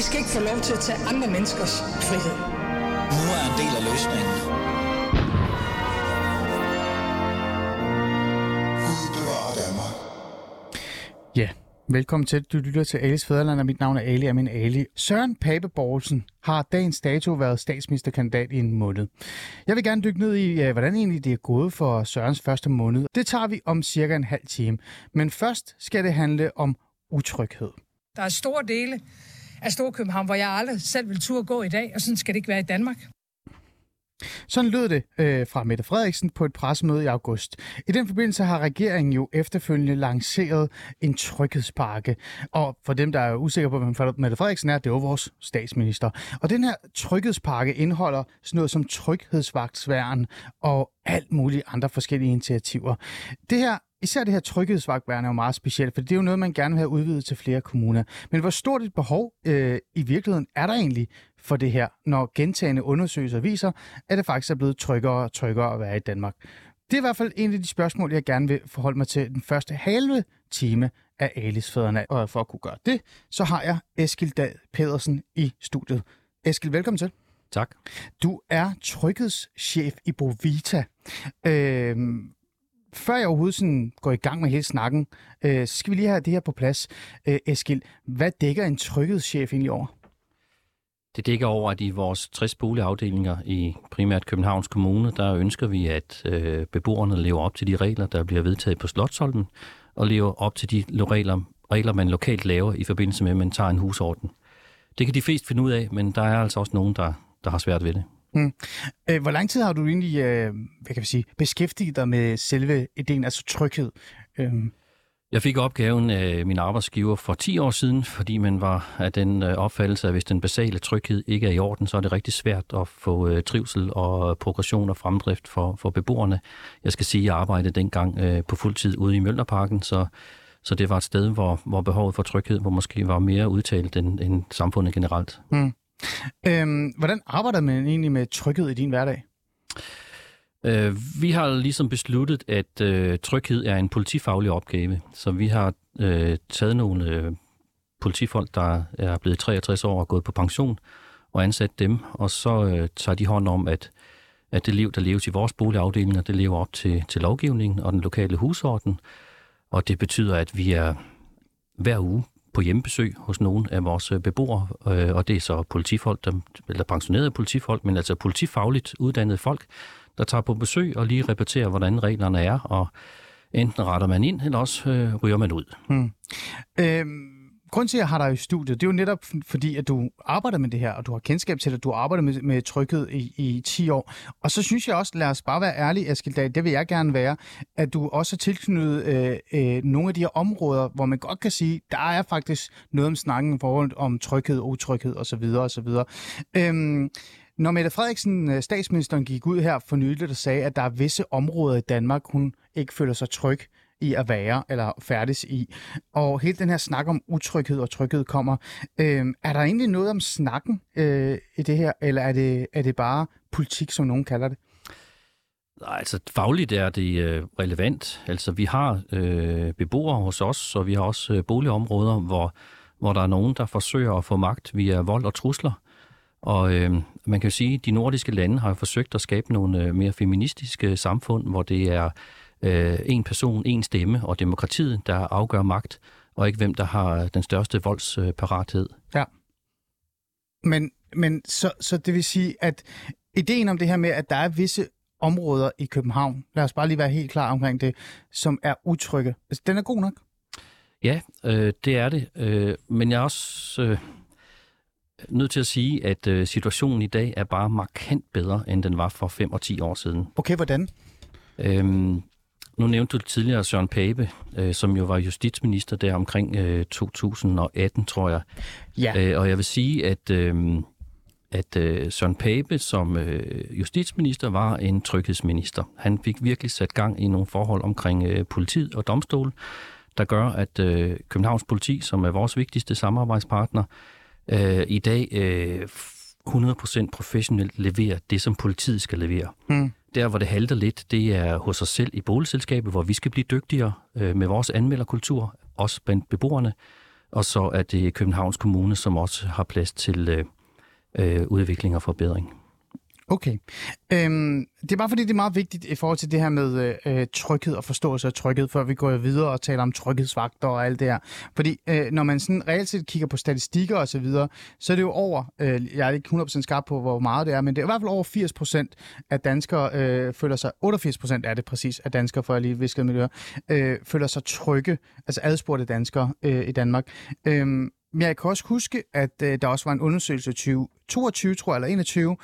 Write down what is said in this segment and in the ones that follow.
I skal ikke få lov til at tage andre menneskers frihed. Nu er en del af løsningen. Ja, velkommen til. Du lytter til Alis Fæderland, og mit navn er Ali, og min Ali. Søren Pape Borgelsen har dagens dato været statsministerkandidat i en måned. Jeg vil gerne dykke ned i, hvordan egentlig det er gået for Sørens første måned. Det tager vi om cirka en halv time. Men først skal det handle om utryghed. Der er store dele af Storkøbenhavn, hvor jeg aldrig selv vil turde gå i dag, og sådan skal det ikke være i Danmark. Sådan lød det øh, fra Mette Frederiksen på et pressemøde i august. I den forbindelse har regeringen jo efterfølgende lanceret en tryghedspakke. Og for dem, der er usikre på, hvem Mette Frederiksen er, det er jo vores statsminister. Og den her tryghedspakke indeholder sådan noget som tryghedsvagtsværen og alt muligt andre forskellige initiativer. Det her Især det her tryghedsvagtværn er jo meget specielt, for det er jo noget, man gerne vil have udvidet til flere kommuner. Men hvor stort et behov øh, i virkeligheden er der egentlig for det her, når gentagende undersøgelser viser, at det faktisk er blevet tryggere og tryggere at være i Danmark? Det er i hvert fald en af de spørgsmål, jeg gerne vil forholde mig til den første halve time af Alice Fæderne. Og for at kunne gøre det, så har jeg Eskil Dahl Pedersen i studiet. Eskil, velkommen til. Tak. Du er tryghedschef i Bovita. Øh, før jeg overhovedet sådan går i gang med hele snakken, øh, så skal vi lige have det her på plads. Øh, Eskil, hvad dækker en tryghedschef egentlig over? Det dækker over, at i vores 60 boligafdelinger i primært Københavns Kommune, der ønsker vi, at øh, beboerne lever op til de regler, der bliver vedtaget på Slottholmen, og lever op til de regler, regler, man lokalt laver i forbindelse med, at man tager en husorden. Det kan de fleste finde ud af, men der er altså også nogen, der, der har svært ved det. Hmm. Hvor lang tid har du egentlig øh, hvad kan vi sige, beskæftiget dig med selve ideen, altså tryghed? Øhm. Jeg fik opgaven af min arbejdsgiver for 10 år siden, fordi man var af den øh, opfattelse, at hvis den basale tryghed ikke er i orden, så er det rigtig svært at få øh, trivsel og progression og fremdrift for, for beboerne. Jeg skal sige, at jeg arbejdede dengang øh, på fuld tid ude i Møllerparken, så, så det var et sted, hvor, hvor behovet for tryghed hvor måske var mere udtalt end, end samfundet generelt. Hmm. Øhm, hvordan arbejder man egentlig med tryghed i din hverdag? Øh, vi har ligesom besluttet, at øh, tryghed er en politifaglig opgave. Så vi har øh, taget nogle øh, politifolk, der er blevet 63 år og gået på pension, og ansat dem, og så øh, tager de hånd om, at, at det liv, der leves i vores boligafdelinger, det lever op til, til lovgivningen og den lokale husorden. Og det betyder, at vi er hver uge på hjemmebesøg hos nogle af vores øh, beboere, øh, og det er så politifolk, der, eller pensionerede politifolk, men altså politifagligt uddannede folk, der tager på besøg og lige repeterer, hvordan reglerne er, og enten retter man ind, eller også øh, ryger man ud. Hmm. Øhm grund til, at jeg har dig i studiet, det er jo netop fordi, at du arbejder med det her, og du har kendskab til det, du arbejder med, med tryghed i, i 10 år. Og så synes jeg også, lad os bare være ærlige, Eskild det vil jeg gerne være, at du også har tilknyttet øh, øh, nogle af de her områder, hvor man godt kan sige, der er faktisk noget om snakken i forhold om tryghed, utryghed osv. osv. Øhm, når Mette Frederiksen, øh, statsministeren, gik ud her for nylig og sagde, at der er visse områder i Danmark, hun ikke føler sig tryg i at være eller færdes i. Og hele den her snak om utryghed og tryghed kommer. Øh, er der egentlig noget om snakken øh, i det her, eller er det, er det bare politik, som nogen kalder det? Nej, altså fagligt er det øh, relevant. Altså vi har øh, beboere hos os, og vi har også øh, boligområder, hvor, hvor der er nogen, der forsøger at få magt via vold og trusler. Og øh, man kan jo sige, at de nordiske lande har forsøgt at skabe nogle øh, mere feministiske samfund, hvor det er øh, en person, en stemme og demokratiet, der afgør magt, og ikke hvem, der har den største voldsparathed. Ja. Men, men så, så det vil sige, at ideen om det her med, at der er visse områder i København, lad os bare lige være helt klar omkring det, som er utrygge, altså, den er god nok? Ja, øh, det er det. Øh, men jeg er også øh, nødt til at sige, at øh, situationen i dag er bare markant bedre, end den var for 5 og 10 år siden. Okay, hvordan? Øhm, nu nævnte du tidligere Søren Pape, øh, som jo var justitsminister der omkring øh, 2018, tror jeg. Ja. Øh, og jeg vil sige, at, øh, at øh, Søren Pape som øh, justitsminister var en tryghedsminister. Han fik virkelig sat gang i nogle forhold omkring øh, politiet og domstol, der gør, at øh, Københavns politi, som er vores vigtigste samarbejdspartner, øh, i dag øh, 100% professionelt leverer det, som politiet skal levere. Hmm. Der, hvor det halter lidt, det er hos os selv i boligselskabet, hvor vi skal blive dygtigere øh, med vores anmelderkultur, også blandt beboerne. og så er det Københavns Kommune, som også har plads til øh, øh, udvikling og forbedring. Okay. Øhm, det er bare fordi, det er meget vigtigt i forhold til det her med øh, øh, tryghed og forståelse af tryghed, før vi går videre og taler om tryghedsvagter og alt det her. Fordi øh, når man sådan reelt set kigger på statistikker og så videre, så er det jo over, øh, jeg er ikke 100% skarp på, hvor meget det er, men det er i hvert fald over 80% af danskere øh, føler sig, 88% er det præcis, af danskere, for jeg lige visket miljø, øh, føler sig trygge, altså adspurgte danskere øh, i Danmark. Øh, men jeg kan også huske, at øh, der også var en undersøgelse i 2022, tror jeg, eller 21,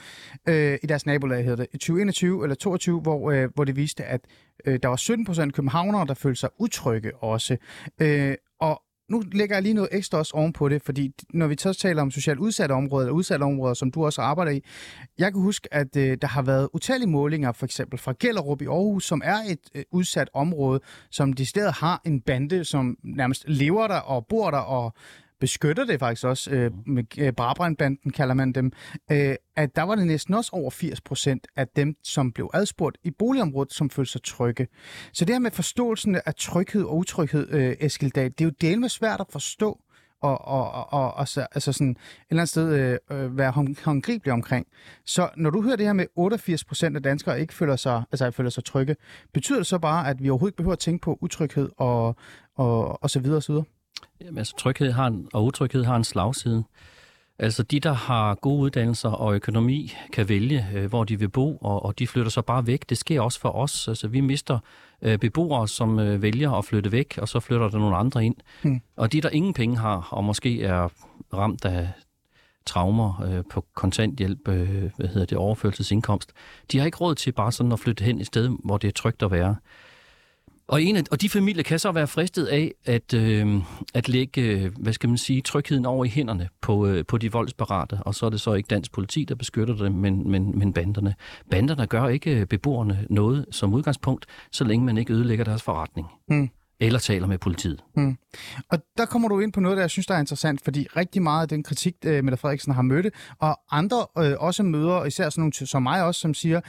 øh, i deres nabolag hedder det, i 2021 eller 22, hvor, øh, hvor det viste, at øh, der var 17 procent københavnere, der følte sig utrygge også. Øh, og nu lægger jeg lige noget ekstra også ovenpå det, fordi når vi så taler om socialt udsatte områder, eller udsatte områder, som du også arbejder i, jeg kan huske, at øh, der har været utallige målinger, for eksempel fra Gellerup i Aarhus, som er et øh, udsat område, som de steder har en bande, som nærmest lever der og bor der og beskytter det faktisk også, øh, med øh, Brabrandbanden kalder man dem, øh, at der var det næsten også over 80 procent af dem, som blev adspurgt i boligområdet, som følte sig trygge. Så det her med forståelsen af tryghed og utryghed, øh, Eskildag, det er jo del med svært at forstå, og, og, og, og altså, altså sådan et eller andet sted øh, øh være håndgribelig omkring. Så når du hører det her med 88 procent af danskere ikke føler sig, altså føler sig trygge, betyder det så bare, at vi overhovedet ikke behøver at tænke på utryghed og, og, og så videre og så videre? Jamen, altså, tryghed har en, og utryghed har en slagside. Altså de, der har gode uddannelser og økonomi, kan vælge, øh, hvor de vil bo, og, og de flytter så bare væk. Det sker også for os. Altså vi mister øh, beboere, som øh, vælger at flytte væk, og så flytter der nogle andre ind. Hmm. Og de, der ingen penge har, og måske er ramt af traumer øh, på kontanthjælp, øh, hvad hedder det, overførselsindkomst, de har ikke råd til bare sådan at flytte hen et sted, hvor det er trygt at være. Og, en af, og de familier kan så være fristet af at, øh, at lægge, øh, hvad skal man sige, trygheden over i hænderne på, øh, på de voldsparate, og så er det så ikke dansk politi, der beskytter dem, men, men, men banderne. Banderne gør ikke øh, beboerne noget som udgangspunkt, så længe man ikke ødelægger deres forretning. Mm eller taler med politiet. Mm. Og der kommer du ind på noget, der jeg synes, der er interessant, fordi rigtig meget af den kritik, øh, Mette Frederiksen har mødt, og andre øh, også møder, især sådan nogle som mig også, som siger,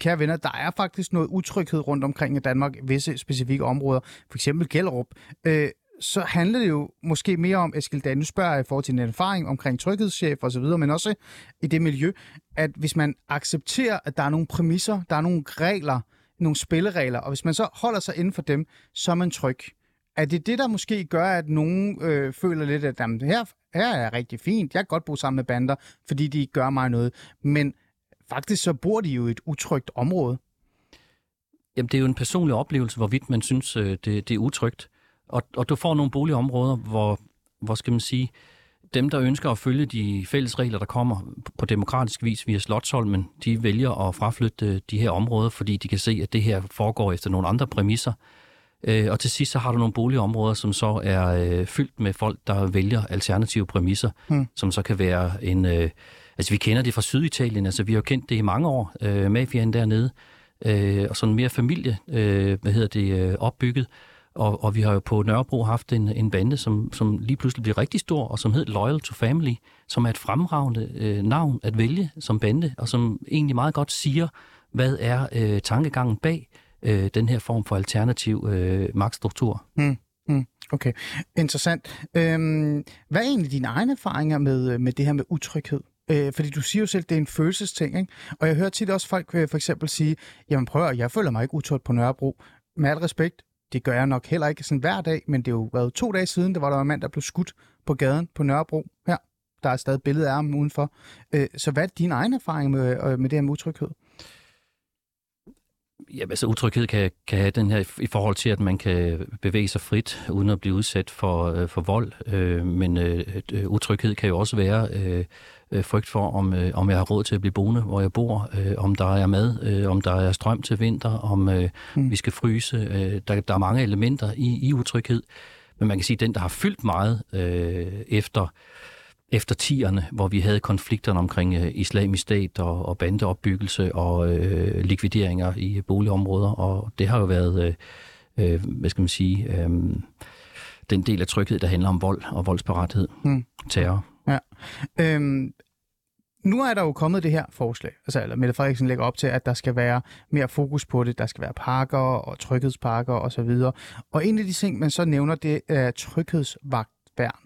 kære venner, der er faktisk noget utryghed rundt omkring i Danmark, visse specifikke områder, for eksempel Gellerup. Øh, så handler det jo måske mere om, Eskild Dan, nu spørger jeg i forhold til din erfaring omkring tryghedschef og så videre, men også i det miljø, at hvis man accepterer, at der er nogle præmisser, der er nogle regler, nogle spilleregler, og hvis man så holder sig inden for dem, så er man tryg. Er det det, der måske gør, at nogen øh, føler lidt, at jamen, her, her er rigtig fint, jeg kan godt bo sammen med bander, fordi de gør mig noget, men faktisk så bor de jo i et utrygt område. Jamen, det er jo en personlig oplevelse, hvorvidt man synes, øh, det, det er utrygt. Og, og du får nogle boligområder, hvor, hvor skal man sige, dem, der ønsker at følge de fælles regler, der kommer på demokratisk vis via Slottholmen, de vælger at fraflytte de her områder, fordi de kan se, at det her foregår efter nogle andre præmisser. Øh, og til sidst så har du nogle boligområder, som så er øh, fyldt med folk, der vælger alternative præmisser, hmm. som så kan være en... Øh, altså vi kender det fra Syditalien, altså vi har jo kendt det i mange år, mafiaen dernede, og sådan mere familie, hvad hedder det, opbygget. Og, og vi har jo på Nørrebro haft en, en bande, som, som lige pludselig blev rigtig stor, og som hed Loyal to Family, som er et fremragende øh, navn at vælge som bande, og som egentlig meget godt siger, hvad er øh, tankegangen bag øh, den her form for alternativ øh, magtstruktur. Mm. Mm, okay, interessant. Øhm, hvad er egentlig dine egne erfaringer med, øh, med det her med utryghed? Øh, fordi du siger jo selv, det er en følelsesting, ikke? Og jeg hører tit også folk øh, for eksempel sige, jamen prøv at, jeg føler mig ikke utryg på Nørrebro. Med al respekt, det gør jeg nok heller ikke sådan hver dag, men det er jo været to dage siden, det var der en mand, der blev skudt på gaden på Nørrebro. Her, der er stadig billeder af ham udenfor. Øh, så hvad er din egen erfaring med, øh, med det her med utryghed? Ja, altså utryghed kan, kan have den her i forhold til, at man kan bevæge sig frit, uden at blive udsat for, øh, for vold. Øh, men øh, øh, utryghed kan jo også være øh, øh, frygt for, om, øh, om jeg har råd til at blive boende, hvor jeg bor, øh, om der er mad, øh, om der er strøm til vinter, om øh, mm. vi skal fryse. Øh, der, der er mange elementer i, i utryghed. Men man kan sige, at den, der har fyldt meget øh, efter efter tierne, hvor vi havde konflikterne omkring øh, islamisk stat og, og bandeopbyggelse og øh, likvideringer i boligområder, og det har jo været, øh, øh, hvad skal man sige, øh, den del af tryghed, der handler om vold og voldsparathed, mm. terror. Ja. Øhm, nu er der jo kommet det her forslag, altså eller Mette Frederiksen lægger op til, at der skal være mere fokus på det, der skal være parker og tryghedsparker osv. Og, og en af de ting, man så nævner, det er tryghedsvagtværn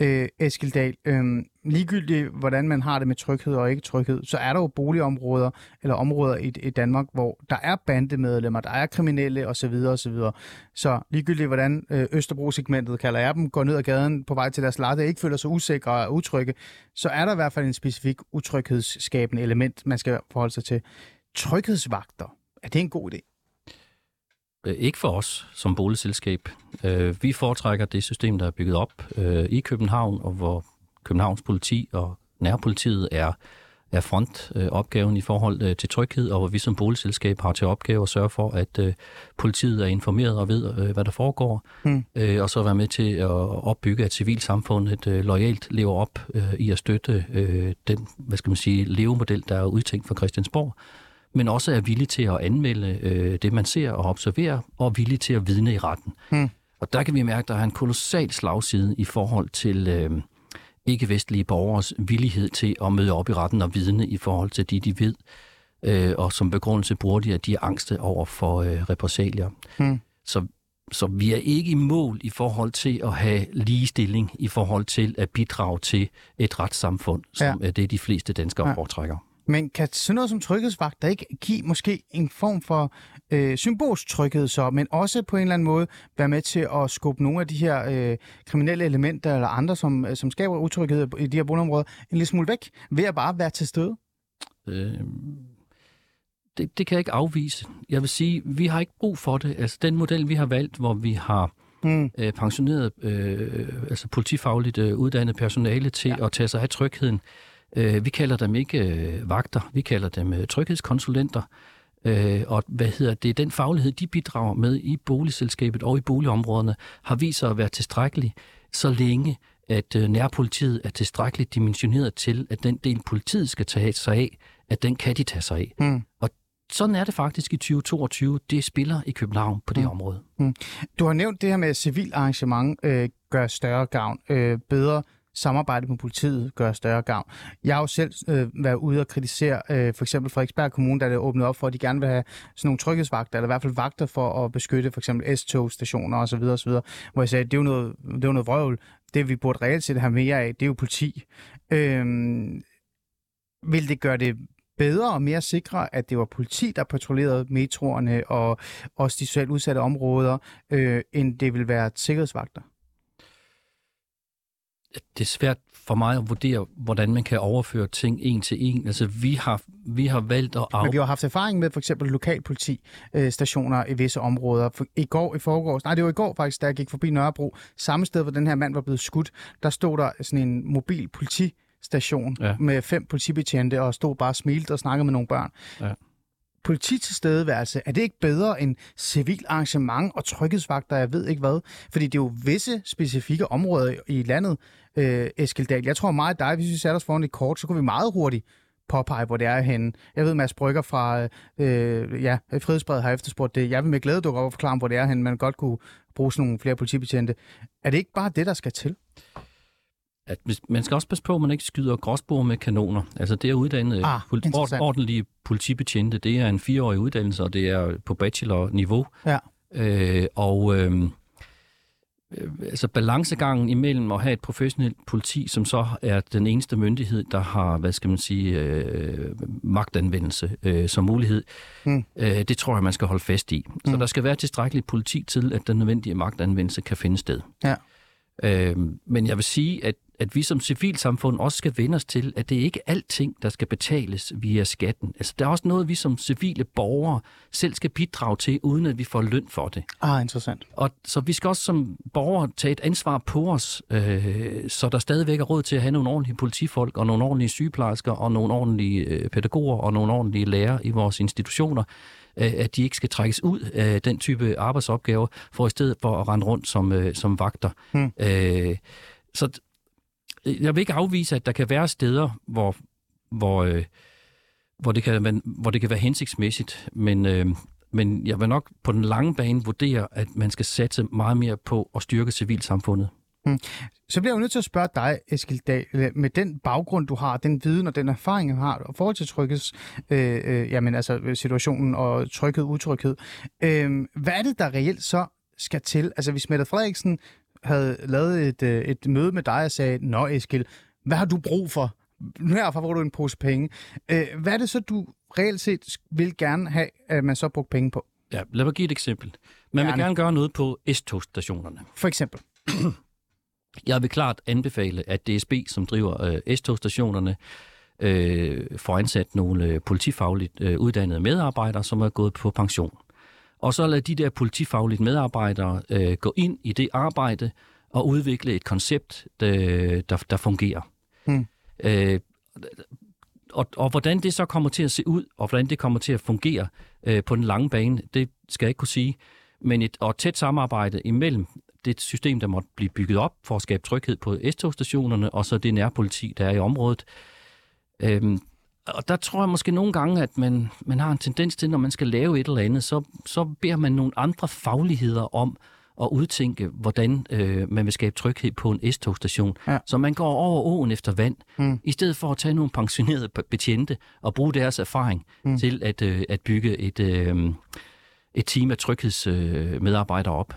øh, Eskildal. Øh, ligegyldigt, hvordan man har det med tryghed og ikke tryghed, så er der jo boligområder eller områder i, i Danmark, hvor der er bandemedlemmer, der er kriminelle osv. osv. Så ligegyldigt, hvordan øh, Østerbro-segmentet, kalder jeg dem, går ned ad gaden på vej til deres latte, ikke føler sig usikre og utrygge, så er der i hvert fald en specifik utryghedsskabende element, man skal forholde sig til. Tryghedsvagter, er det en god idé? Øh, Ikke for os som boligselskab. Øh, Vi foretrækker det system, der er bygget op øh, i København, og hvor Københavns politi og nærpolitiet er, er frontopgaven i forhold til tryghed, og hvor vi som boligselskab har til opgave at sørge for, at politiet er informeret og ved, hvad der foregår, øh, og så være med til at opbygge, at civilsamfundet lojalt lever op i at støtte den, hvad skal man sige, levemodel, der er udtænkt for Christiansborg, men også er villig til at anmelde øh, det, man ser og observerer, og villig til at vidne i retten. Hmm. Og der kan vi mærke, at der er en kolossal slagside i forhold til øh, ikke-vestlige borgers villighed til at møde op i retten og vidne i forhold til de, de ved, øh, og som begrundelse bruger de, at de er angste over for øh, repressalier. Hmm. Så, så vi er ikke i mål i forhold til at have ligestilling i forhold til at bidrage til et retssamfund, som ja. er det, de fleste danskere ja. foretrækker. Men kan sådan noget som tryghedsvagter ikke give måske en form for øh, symbolsk tryghed så, men også på en eller anden måde være med til at skubbe nogle af de her øh, kriminelle elementer eller andre, som, øh, som skaber utryghed i de her boligområder, en lille smule væk, ved at bare være til stede? Øh, det, det kan jeg ikke afvise. Jeg vil sige, vi har ikke brug for det. Altså den model, vi har valgt, hvor vi har Mm. øh, pensioneret, øh, altså politifagligt øh, uddannet personale til ja. at tage sig af trygheden. Øh, vi kalder dem ikke øh, vagter, vi kalder dem øh, tryghedskonsulenter. Øh, og hvad hedder det, den faglighed, de bidrager med i boligselskabet og i boligområderne, har vist sig at være tilstrækkelig, så længe at øh, nærpolitiet er tilstrækkeligt dimensioneret til, at den del, politiet skal tage sig af, at den kan de tage sig af. Mm. Og sådan er det faktisk i 2022. Det spiller i København på det Mm. område. Du har nævnt det her med, at civil arrangement øh, gør større gavn, øh, bedre samarbejde med politiet gør større gavn. Jeg har jo selv øh, været ude og kritisere øh, for eksempel Frederiksberg Kommune, der er åbnet op for, at de gerne vil have sådan nogle tryghedsvagter, eller i hvert fald vagter for at beskytte for eksempel S-togstationer osv. osv. Hvor jeg sagde, at det er jo noget, det er jo noget vrøvl. Det vi burde reelt set have mere af, det er jo politi. Øh, vil det gøre det bedre og mere sikre, at det var politi, der patruljerede metroerne og også de socialt udsatte områder, øh, end det vil være sikkerhedsvagter? Det er svært for mig at vurdere, hvordan man kan overføre ting en til en. Altså, vi har, vi har valgt at af... Men vi har haft erfaring med for eksempel lokalpolitistationer i visse områder. For I går, i forgårs, nej det var i går faktisk, da jeg gik forbi Nørrebro, samme sted, hvor den her mand var blevet skudt, der stod der sådan en mobil politistation. Ja. med fem politibetjente og stod bare og smilte og snakkede med nogle børn. Ja. Polititilstedeværelse, er det ikke bedre end civil arrangement og tryghedsvagter, jeg ved ikke hvad? Fordi det er jo visse specifikke områder i landet, øh, Eskildal. Jeg tror meget af dig, hvis vi satte os foran et kort, så kunne vi meget hurtigt påpege, hvor det er henne. Jeg ved, Mads Brygger fra øh, ja, Frihedsbredet har efterspurgt det. Jeg vil med glæde dukke op og forklare, hvor det er henne, man godt kunne bruge sådan nogle flere politibetjente. Er det ikke bare det, der skal til? At man skal også passe på, at man ikke skyder gråsbord med kanoner. Altså, det at uddanne Ah, pol- ordentlige politibetjente, det er en fireårig uddannelse, og det er på bachelor-niveau. Ja. Øh, og øh, øh, altså balancegangen imellem at have et professionelt politi, som så er den eneste myndighed, der har, hvad skal man sige, øh, magtanvendelse øh, som mulighed, Mm. øh, det tror jeg, man skal holde fast i. Så Mm. der skal være tilstrækkeligt politi til, at den nødvendige magtanvendelse kan finde sted. Ja. Øh, men jeg vil sige, at, at vi som civilsamfund også skal vende os til, at det er ikke alting, der skal betales via skatten. Altså, der er også noget, vi som civile borgere selv skal bidrage til, uden at vi får løn for det. Ah, interessant. Og så vi skal også som borgere tage et ansvar på os, øh, så der stadigvæk er råd til at have nogle ordentlige politifolk, og nogle ordentlige sygeplejersker, og nogle ordentlige øh, pædagoger, og nogle ordentlige lærere i vores institutioner, øh, at de ikke skal trækkes ud af den type arbejdsopgaver, for i stedet for at rende rundt som, øh, som vagter. Hmm. Øh, så jeg vil ikke afvise, at der kan være steder, hvor, hvor, øh, hvor, det, kan, være- hvor det kan være hensigtsmæssigt, men, øh, men jeg vil nok på den lange bane vurdere, at man skal satse meget mere på at styrke civilsamfundet. Hmm. Så bliver jeg jo nødt til at spørge dig, Eskild Dahl, øh, med den baggrund, du har, den viden og den erfaring, du har, og forhold til trykkes, øh, øh, jamen altså øh, situationen og trykket, utryghed. Øh, hvad er det, der reelt så skal til? Altså hvis Mette Frederiksen havde lavet et, øh, et møde med dig og sagde, Nå Eskil, hvad har du brug for? Herfra får du en pose penge. Øh, hvad er det så, du reelt set vil gerne have, at man så bruger penge på? Ja, lad mig give et eksempel. Man vil Gerne. gerne gøre noget på S-togstationerne. For eksempel. Jeg vil klart anbefale, at DSB, som driver øh, S-togstationerne, øh, får ansat nogle øh, politifagligt øh, uddannede medarbejdere, som er gået på pension. Og så lad de der politifagligt medarbejdere øh, gå ind i det arbejde og udvikle et koncept, der, der, der fungerer. Hmm. Øh, og, og hvordan det så kommer til at se ud, og hvordan det kommer til at fungere øh, på den lange bane, det skal jeg ikke kunne sige. Men et og tæt samarbejde imellem det system, der måtte blive bygget op for at skabe tryghed på S-togstationerne, og så det nærpoliti, der er i området. Øhm, og der tror jeg måske nogle gange, at man, man har en tendens til, når man skal lave et eller andet, så, så beder man nogle andre fagligheder om at udtænke, hvordan øh, man vil skabe tryghed på en S-togstation. Ja. Så man går over åen efter vand, Mm. i stedet for at tage nogle pensionerede be- betjente og bruge deres erfaring Mm. mm. til at, øh, at bygge et, øh, et team af tryghedsmedarbejdere øh, op.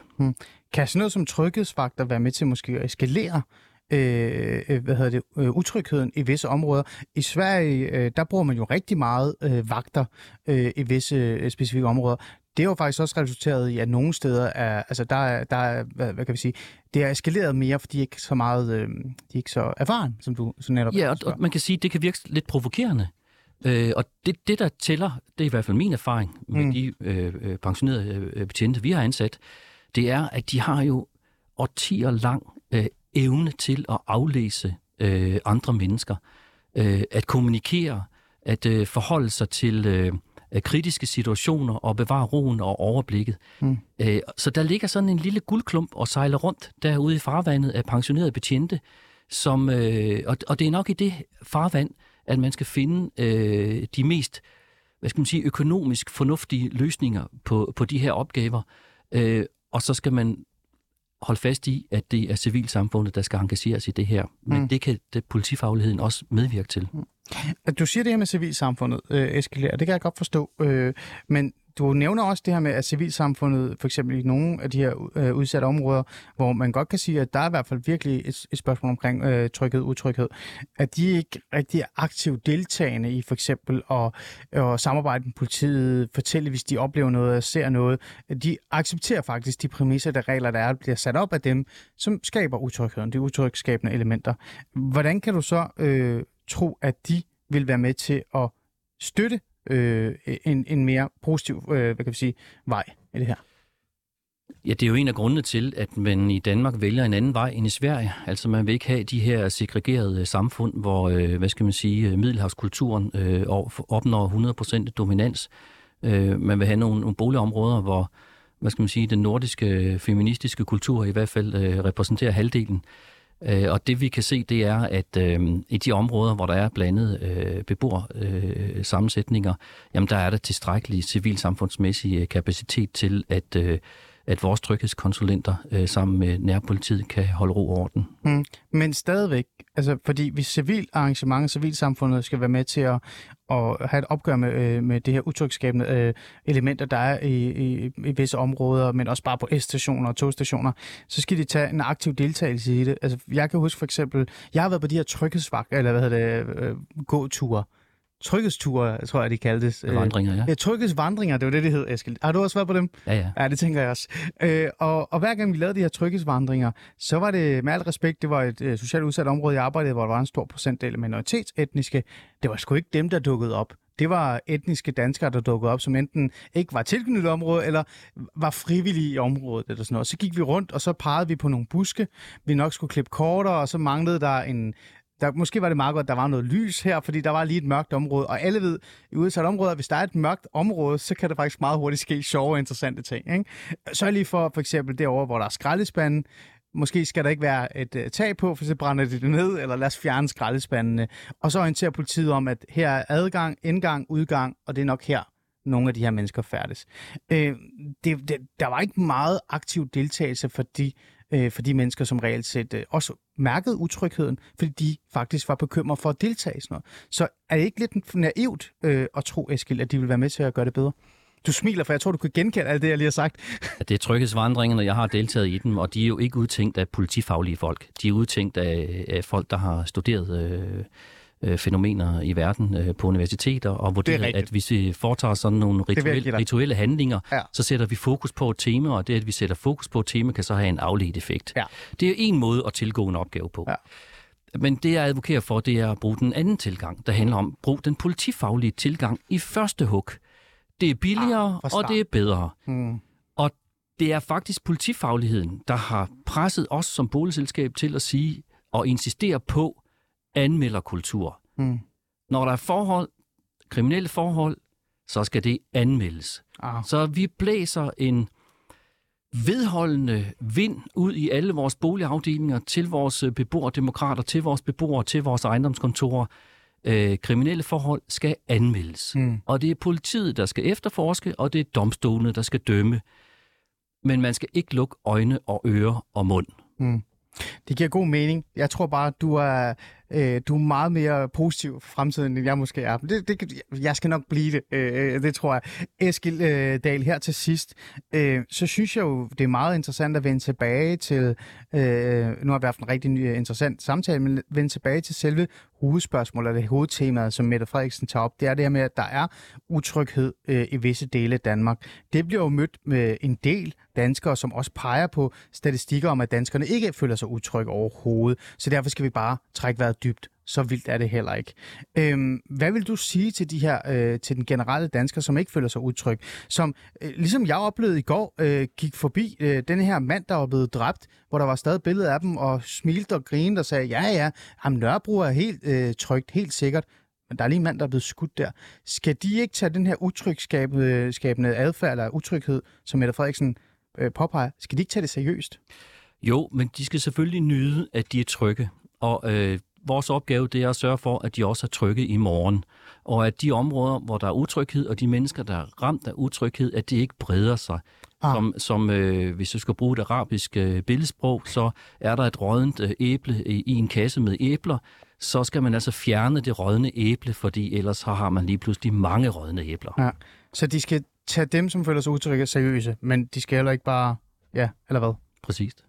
Kan sådan noget som tryghedsvagter være med til måske at eskalere øh, øh, hvad hedder det, øh, utrygheden i visse områder? I Sverige, øh, der bruger man jo rigtig meget øh, vagter øh, i visse øh, specifikke områder. Det har jo faktisk også resulteret i, at nogle steder er, altså der er, der er hvad, hvad kan vi sige, det er eskaleret mere, fordi de er ikke så meget, øh, de er ikke så erfaren, som du så netop Ja, og, og man kan sige, at det kan virke lidt provokerende. Øh, og det, det, der tæller, det er i hvert fald min erfaring med Mm. de øh, øh, pensionerede øh, betjente, vi har ansat, det er, at de har jo årtier lang øh, evne til at aflæse øh, andre mennesker, øh, at kommunikere, at øh, forholde sig til øh, kritiske situationer og bevare roen og overblikket. Mm. Øh, så der ligger sådan en lille guldklump og sejler rundt derude i farvandet af pensionerede betjente, som, øh, og, og det er nok i det farvand, at man skal finde øh, de mest hvad skal man sige, økonomisk fornuftige løsninger på, på de her opgaver. Øh, og så skal man holde fast i, at det er civilsamfundet, der skal engageres i det her. Men Mm. mm. det kan det, politifagligheden også medvirke til. At Du siger det her med civilsamfundet, øh, eskalerer, det kan jeg godt forstå, øh, men du nævner også det her med, at civilsamfundet, for eksempel i nogle af de her øh, udsatte områder, hvor man godt kan sige, at der er i hvert fald virkelig et, et spørgsmål omkring øh, tryghed, utryghed, at de ikke rigtig er aktivt deltagende i for eksempel at, at samarbejde med politiet, fortælle, hvis de oplever noget, ser noget. De accepterer faktisk de præmisser, der regler, der er, bliver sat op af dem, som skaber utrygheden, de utrygskabende elementer. Hvordan kan du så øh, tro, at de vil være med til at støtte øh, en, en mere positiv øh, hvad kan vi sige, vej i det her? Ja, det er jo en af grundene til, at man i Danmark vælger en anden vej end i Sverige. Altså man vil ikke have de her segregerede øh, samfund, hvor, øh, hvad skal man sige, øh, middelhavskulturen øh, opnår 100% dominans. Øh, man vil have nogle, nogle boligområder, hvor, hvad skal man sige, den nordiske øh, feministiske kultur i hvert fald øh, repræsenterer halvdelen. Øh, Øh, og det vi kan se, det er, at øh, i de områder, hvor der er blandet øh, beboersammensætninger, øh, sammensætninger, jamen der er der tilstrækkelig civilsamfundsmæssig øh, kapacitet til, at, øh, at vores tryghedskonsulenter øh, sammen med nærpolitiet kan holde ro og orden. Mm. Men stadigvæk, altså fordi vi civil arrangement civilsamfundet skal være med til at, at have et opgør med, øh, med det her utrygtskabende øh, elementer, der er i, i, i visse områder, men også bare på S-stationer og togstationer, så skal de tage en aktiv deltagelse i det. Altså jeg kan huske for eksempel, jeg har været på de her tryghedsvagt, eller hvad hedder det, øh, gåture, tryghedsture, tror jeg, de kaldtes. Øh, vandringer, ja. Ja, tryghedsvandringer, det var det, det hed, Eskild. Har du også været på dem? Ja, ja. Ja, det tænker jeg også. Øh, og, og hver gang vi lavede de her tryghedsvandringer, så var det med al respekt, det var et øh, socialt udsat område, jeg arbejdede, hvor der var en stor procentdel af minoritetsetniske. Det var sgu ikke dem, der dukkede op. Det var etniske danskere, der dukkede op, som enten ikke var tilknyttet området, eller var frivillige i området, eller sådan noget. Så gik vi rundt, og så pegede vi på nogle buske, vi nok skulle klippe kortere, og så manglede der en, der, måske var det meget godt, at der var noget lys her, fordi der var lige et mørkt område. Og alle ved, i udsatte områder, hvis der er et mørkt område, så kan der faktisk meget hurtigt ske sjove og interessante ting. Ikke? Så lige for for eksempel derovre, hvor der er skraldespanden, Måske skal der ikke være et uh, tag på, for så brænder de det ned, eller lad os fjerne skraldespandene. Og så orienterer politiet om, at her er adgang, indgang, udgang, og det er nok her, nogle af de her mennesker færdes. Øh, det, det, der var ikke meget aktiv deltagelse for de, øh, for de mennesker, som reelt set øh, også mærkede utrygheden, fordi de faktisk var bekymret for at deltage i sådan noget. Så er det ikke lidt naivt øh, at tro, Eskild, at de vil være med til at gøre det bedre? Du smiler, for jeg tror, du kan genkende alt det, jeg lige har sagt. ja, det er tryghedsvandringerne, jeg har deltaget i dem, og de er jo ikke udtænkt af politifaglige folk. De er udtænkt af, af folk, der har studeret øh, øh, fænomener i verden øh, på universiteter, og vurderet, rigtigt. at hvis vi foretager sådan nogle rituelle, rituelle handlinger, Ja. så sætter vi fokus på et tema, og det, at vi sætter fokus på et tema, kan så have en afledt effekt. Ja. Det er en måde at tilgå en opgave på. Ja. Men det, jeg advokerer for, det er at bruge den anden tilgang, der handler om at bruge den politifaglige tilgang i første hug. Det er billigere, Ah, og det er bedre. Hmm. Og det er faktisk politifagligheden, der har presset os som boligselskab til at sige og insistere på anmelderkultur. Hmm. Når der er forhold, kriminelle forhold, så skal det anmeldes. Ah. Så vi blæser en vedholdende vind ud i alle vores boligafdelinger til vores øh, beboerdemokrater, til vores beboere, til vores ejendomskontorer. Øh, kriminelle forhold skal anmeldes. Hmm. Og det er politiet, der skal efterforske, og det er domstolene, der skal dømme. Men man skal ikke lukke øjne og ører og mund. Hmm. Det giver god mening. Jeg tror bare, du er, øh, du er meget mere positiv for fremtiden, end jeg måske er. Det, det, jeg skal nok blive det, øh, øh det tror jeg. Eskil øh, Dahl, her til sidst, øh, så synes jeg jo, det er meget interessant at vende tilbage til, øh, nu har vi haft en rigtig ny, interessant samtale, men vende tilbage til selve hovedspørgsmålet, eller hovedtemaet, som Mette Frederiksen tager op. Det er det her med, at der er utryghed øh, i visse dele af Danmark. Det bliver jo mødt med en del danskere, som også peger på statistikker om, at danskerne ikke føler sig utrygge overhovedet. Så derfor skal vi bare trække vejret dybt. Så vildt er det heller ikke. Øhm, hvad vil du sige til de her, øh, til den generelle dansker, som ikke føler sig utryg? Som, øh, ligesom jeg oplevede i går, øh, gik forbi øh, den her mand, der var blevet dræbt, hvor der var stadig billeder af dem, og smilte og grinede og sagde, ja ja, ham Nørrebro er helt øh, trygt, helt sikkert. Men der er lige en mand, der er blevet skudt der. Skal de ikke tage den her utrygskabende skabende adfærd, eller utryghed, som Mette Frederiksen øh, påpeger, skal de ikke tage det seriøst? Jo, men de skal selvfølgelig nyde, at de er trygge. Og øh, vores opgave det er at sørge for, at de også er trygge i morgen. Og at de områder, hvor der er utryghed, og de mennesker, der er ramt af utryghed, at det ikke breder sig. Ah. Som, som øh, hvis du skal bruge et arabisk øh, billedsprog, så er der et rådent øh, æble i, i en kasse med æbler, så skal man altså fjerne det rådne æble, fordi ellers så har man lige pludselig mange rådne æbler. Ja. Så de skal tage dem, som føler sig utrygge, seriøse, men de skal heller ikke bare... Ja, eller hvad? Præcist.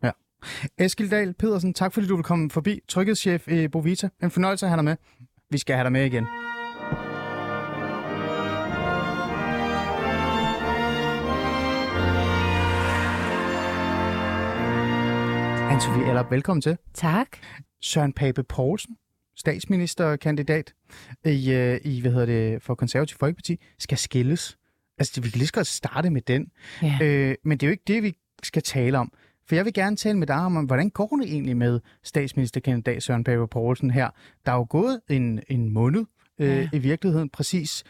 Eskil Dahl Pedersen, tak fordi du vil komme forbi. Tryghedschef i Bovita. En fornøjelse at have dig med. Vi skal have dig med igen. Anne-Sophie Eller, velkommen til. Tak. Søren Pape Poulsen, statsministerkandidat i, øh, i hvad hedder det, for Konservativ Folkeparti, skal skilles. Altså, vi kan lige så godt starte med den. Ja. Øh, men det er jo ikke det, vi skal tale om. For jeg vil gerne tale med dig om, hvordan går det egentlig med statsministerkandidat Søren Pape Poulsen her? Der er jo gået en, en måned øh, Ja. i virkeligheden præcis,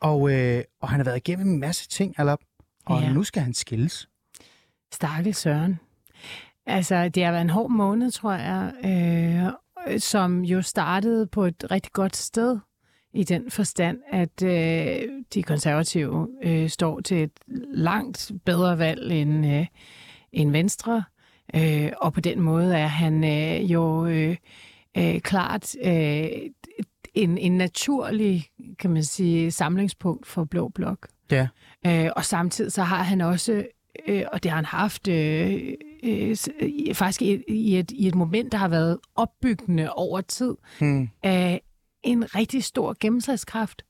og, øh, og han har været igennem en masse ting, eller, og Ja. nu skal han skilles. Stakkels Søren. Altså, det har været en hård måned, tror jeg, øh, som jo startede på et rigtig godt sted i den forstand, at øh, de konservative øh, står til et langt bedre valg end, øh, end Venstre. Øh, og på den måde er han øh, jo øh, øh, klart øh, en, en naturlig, kan man sige, samlingspunkt for Blå Blok. Ja. Øh, og samtidig så har han også, øh, og det har han haft øh, øh, faktisk i, i, et, i et moment, der har været opbyggende over tid, Hmm. af en rigtig stor gennemslagskraft.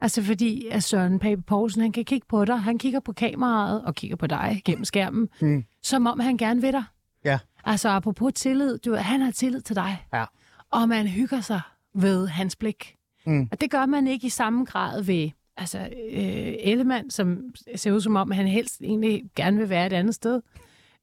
Altså fordi at Søren Pape Poulsen, han kan kigge på dig, han kigger på kameraet og kigger på dig gennem skærmen, Mm. som om han gerne vil dig. Ja. Altså apropos tillid, du, han har tillid til dig. Ja. Og man hygger sig ved hans blik. Mm. Og det gør man ikke i samme grad ved altså, øh, Ellemann, som ser ud som om, han helst egentlig gerne vil være et andet sted.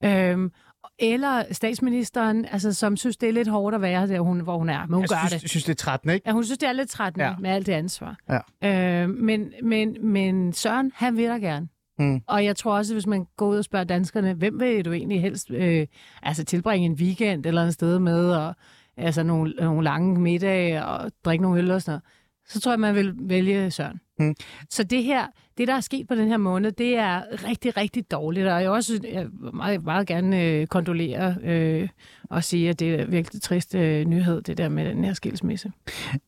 Øhm, eller statsministeren, altså, som synes, det er lidt hårdt at være der, hun, hvor hun er, men hun Jeg gør synes, det. synes, det er 13, ikke? Ja, hun synes, det er lidt trættende. Ja. med alt det ansvar. Ja. Øh, men, men, men Søren, han vil da gerne. Mm. Og jeg tror også, hvis man går ud og spørger danskerne, hvem vil du egentlig helst øh, altså tilbringe en weekend eller et sted med, og altså nogle, nogle lange middage og drikke nogle øl og sådan noget, så tror jeg, man vil vælge Søren. Mm. Så det her, det der er sket på den her måned, det er rigtig, rigtig dårligt, og jeg også jeg meget, meget gerne øh, kondolere øh, og sige, at det er virkelig trist øh, nyhed, det der med den her skilsmisse.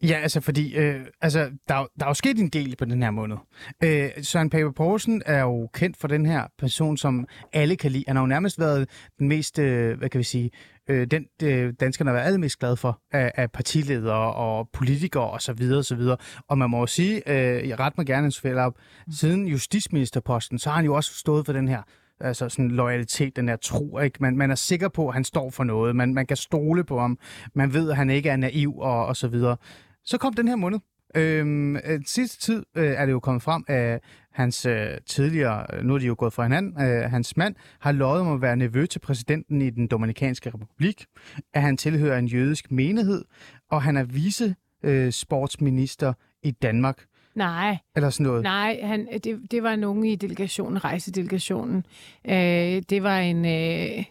Ja, altså fordi, øh, altså, der, er der er jo sket en del på den her måned. Øh, Søren Pape Poulsen er jo kendt for den her person, som alle kan lide. Han har jo nærmest været den mest, øh, hvad kan vi sige, øh, den øh, danskerne har været allermest glad for af, af partiledere og politikere og så videre og så videre. Og man må jo sige, øh, jeg ret mig gerne, Sofie op, siden justitsministerposten, så har han jo også stået for den her altså sådan loyalitet, den her tro. Ikke? Man, man er sikker på, at han står for noget. Man, man kan stole på ham. Man ved, at han ikke er naiv og, og så videre. Så kom den her måned. Øhm, øh, sidste tid øh, er det jo kommet frem, at hans øh, tidligere, øh, nu er de jo gået fra hinanden, øh, hans mand har lovet om at være nevø til præsidenten i den Dominikanske Republik, at han tilhører en jødisk menighed, og han er vice øh, sportsminister i Danmark, Nej, eller sådan noget. nej han, det, det var nogen i delegationen, rejsedelegationen. Øh, det var en, øh,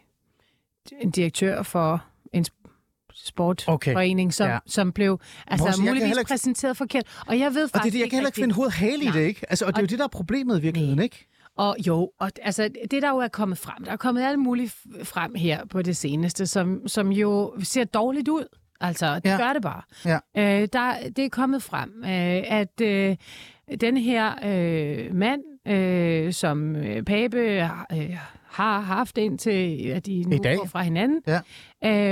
en direktør for en sp- sportforening, som, ja. som blev altså, kan muligvis ikke- præsenteret forkert. Og jeg ved Og faktisk det er det, jeg kan heller ikke finde hoved og hale i Nej. det, ikke? Altså, og det er jo Og- det, der er problemet i virkeligheden, ikke? Og jo, og altså, det der jo er kommet frem, der er kommet alt muligt frem her på det seneste, som, som jo ser dårligt ud. Altså, det Ja. gør det bare. Ja. Øh, der, det er kommet frem, øh, at øh, den her øh, mand, øh, som øh, Pape øh, har haft indtil, at de nu går fra hinanden, Ja.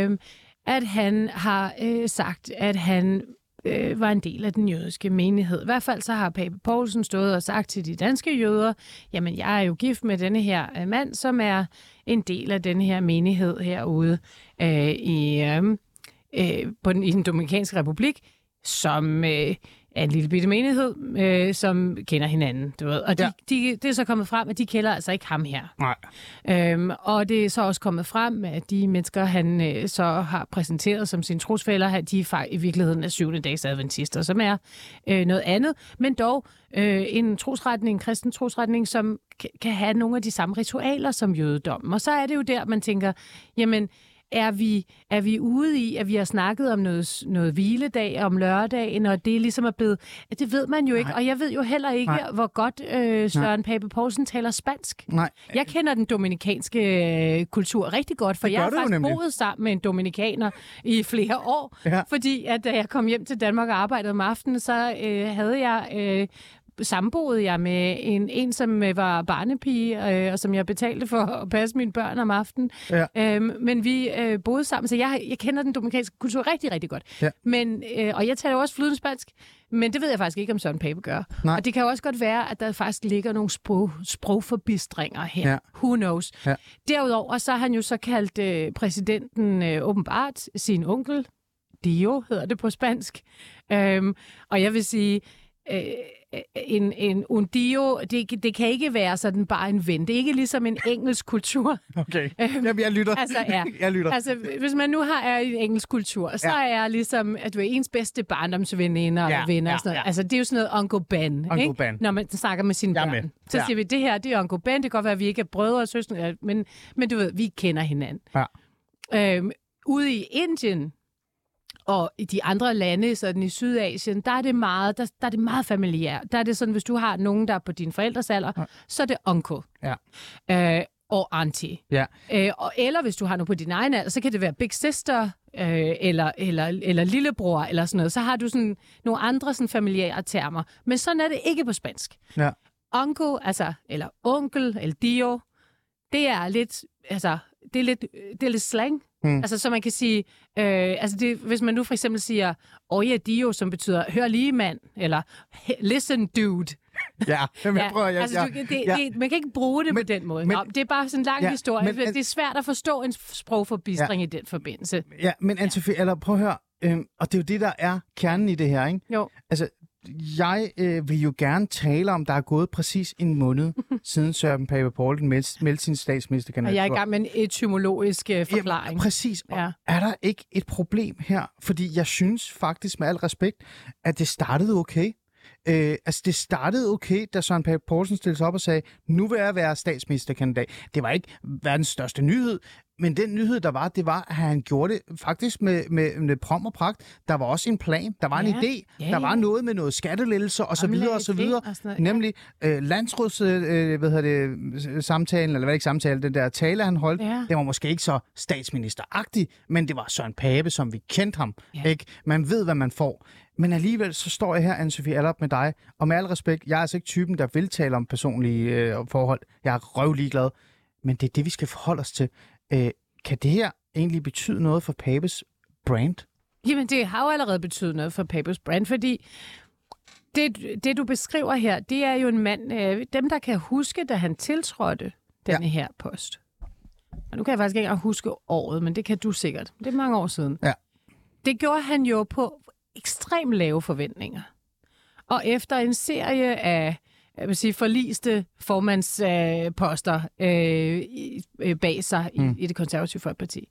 øh, at han har øh, sagt, at han øh, var en del af den jødiske menighed. I hvert fald så har Pape Poulsen stået og sagt til de danske jøder, jamen jeg er jo gift med denne her øh, mand, som er en del af den her menighed herude øh, i, øh, øh, på den, i den Dominikanske Republik, som øh, er en lille bitte menighed, øh, som kender hinanden. Du ved. Og de, Ja. de, det er så kommet frem, at de kender altså ikke ham her. Nej. Øhm, og det er så også kommet frem, at de mennesker, han øh, så har præsenteret som sine trosfælder, de er i virkeligheden er syvende dags adventister, som er øh, noget andet, men dog øh, en trosretning, en kristen trosretning, som ka- kan have nogle af de samme ritualer som jødedommen. Og så er det jo der, man tænker, jamen, er vi, er vi ude i, at vi har snakket om noget, noget hviledag om lørdagen, og det ligesom er blevet... Det ved man jo ikke, Nej. og jeg ved jo heller ikke, Nej. Nej. hvor godt øh, Søren Pape Poulsen taler spansk. Nej. Jeg kender den dominikanske øh, kultur rigtig godt, for jeg har faktisk nemlig. boet sammen med en dominikaner i flere år. Ja. Fordi at da jeg kom hjem til Danmark og arbejdede om aftenen, så øh, havde jeg... Øh, samboede jeg med en, en som øh, var barnepige, øh, og som jeg betalte for at passe mine børn om aftenen. Ja. Øhm, men vi øh, boede sammen, så jeg, jeg kender den dominikanske kultur rigtig, rigtig godt. Ja. Men, øh, og jeg taler også flydende spansk, men det ved jeg faktisk ikke, om Søren Pape gør. Nej. Og det kan jo også godt være, at der faktisk ligger nogle sprog, sprogforbistringer her. Ja. Who knows? Ja. Derudover så har han jo så kaldt øh, præsidenten øh, åbenbart sin onkel, Dio hedder det på spansk. Øhm, og jeg vil sige, øh, en, en un dio, det, det kan ikke være sådan bare en ven. Det er ikke ligesom en engelsk kultur. Okay. Jamen, jeg lytter. Altså, ja. jeg lytter. Altså, hvis man nu har er i en engelsk kultur, så Ja. er ligesom, at du er ens bedste barndomsveninder og Ja, venner ja, og sådan noget. ja. Altså, det er jo sådan noget Uncle Ben, Uncle ikke? Ben. når man snakker med sine er børn. Så Ja. siger vi, det her, det er Uncle Ben. Det kan godt være, at vi ikke er brødre og søstre, men, men du ved, vi kender hinanden. Ja. Øhm, ude i Indien, og i de andre lande, sådan i Sydasien, der er det meget, der, der er det meget familiært. Der er det sådan, hvis du har nogen, der er på din forældres alder, Ja. så er det onkel. Ja. Øh, og auntie. Ja. Øh, og, eller hvis du har noget på din egen alder, så kan det være big sister, øh, eller, eller, eller lillebror, eller sådan noget. Så har du sådan nogle andre sådan familiære termer. Men sådan er det ikke på spansk. Ja. Onkel, altså, eller onkel, eller dio, det er lidt, altså, det er lidt, det er lidt slang. Hmm. Altså, så man kan sige, øh, altså det, hvis man nu for eksempel siger, oye dio, som betyder, hør lige mand, eller "Hey, listen dude. Ja, Jamen, jeg prøver, altså, jeg, du, kan- det, ja. det, man kan ikke bruge det Men- på den måde. men- Nå, det er bare sådan en lang Ja, historie. men- Men, det er svært at forstå en sprogforbistring ja. i den forbindelse. Ja, men Anne-Sophie, eller prøv at høre, øhm, og det er jo det, der er kernen i det her, ikke? Jo. Altså, jeg øh, vil jo gerne tale om, der er gået præcis en måned, siden Søren Pape Poulsen meldte, sin statsministerkandidatur. Og jeg er i gang med en etymologisk øh, forklaring. Jamen, præcis. Og Ja. Er der ikke et problem her? Fordi jeg synes faktisk, med al respekt, at det startede okay. Øh, altså, det startede okay, da Søren Pape Poulsen stillede sig op og sagde, nu vil jeg være statsministerkandidat. Det var ikke verdens største nyhed, men den nyhed, der var, det var, at han gjorde det faktisk med, med, med prom og pragt. Der var også en plan, der var en Ja. idé, Ja, der ja. var noget med noget skattelettelser og så videre og så videre. og noget. Nemlig øh, landsråds, øh, hvad hedder det, samtalen, eller hvad er det ikke samtale, den der tale, han holdt, Ja. det var måske ikke så statsministeragtig, men det var Søren Pape, som vi kendte ham. Ja. Ikke? Man ved, hvad man får. Men alligevel så står jeg her, Anne-Sophie Allop, med dig, og med al respekt, jeg er altså ikke typen, der vil tale om personlige øh, forhold. Jeg er røvlig glad. Men det er det, vi skal forholde os til. Øh, kan det her egentlig betyde noget for Papes brand? Jamen, det har jo allerede betydet noget for Papers brand, fordi det, det, du beskriver her, det er jo en mand, øh, dem der kan huske, da han tiltrådte denne ja. her post. Og nu kan jeg faktisk ikke engang huske året, men det kan du sikkert. Det er mange år siden. Ja. Det gjorde han jo på ekstremt lave forventninger. Og efter en serie af jeg vil sige, forliste formandsposter øh, øh, i- bag sig i, Mm. i det konservative folkeparti.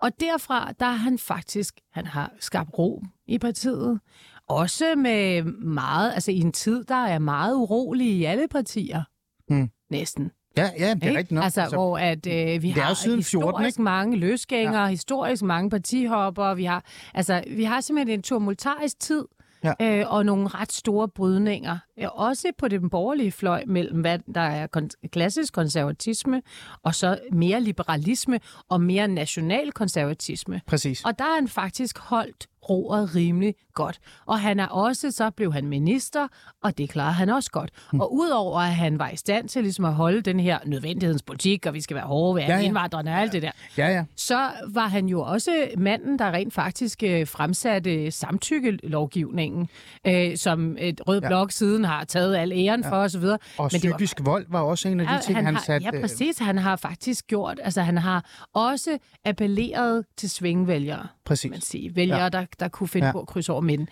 Og derfra, der har han faktisk, han har skabt ro i partiet. Også med meget, altså i en tid, der er meget urolig i alle partier. Mm. Næsten. Ja, ja, det er Ikke? rigtigt nok. Altså, hvor at, øh, vi er har siden 14, historisk ikke? mange løsgængere, ja. historisk mange partihopper. Vi har, altså, vi har simpelthen en tumultarisk tid, Ja. øh, og nogle ret store brydninger. Også på den borgerlige fløj mellem, hvad der er kon- klassisk konservatisme, og så mere liberalisme og mere national konservatisme. Præcis. Og der har han faktisk holdt roret rimelig godt. Og han er også, så blev han minister, og det klarer han også godt. Mm. Og udover at han var i stand til ligesom at holde den her nødvendighedspolitik, og vi skal være hårde ved Ja, ja, ja. indvandrerne og alt det der, Ja, ja. så var han jo også manden, der rent faktisk øh, fremsatte samtykkelovgivningen, øh, som et rød Ja. blok siden har taget al æren ja. for osv. Og Men det var- psykisk vold var også en af de ting, han, han har, satte... Ja, øh, præcis. Han har faktisk gjort, altså han har også appelleret til svingvælgere, præcis. man sige. Vælgere, Ja. ja. der, der kunne finde Ja. på at krydse over midten.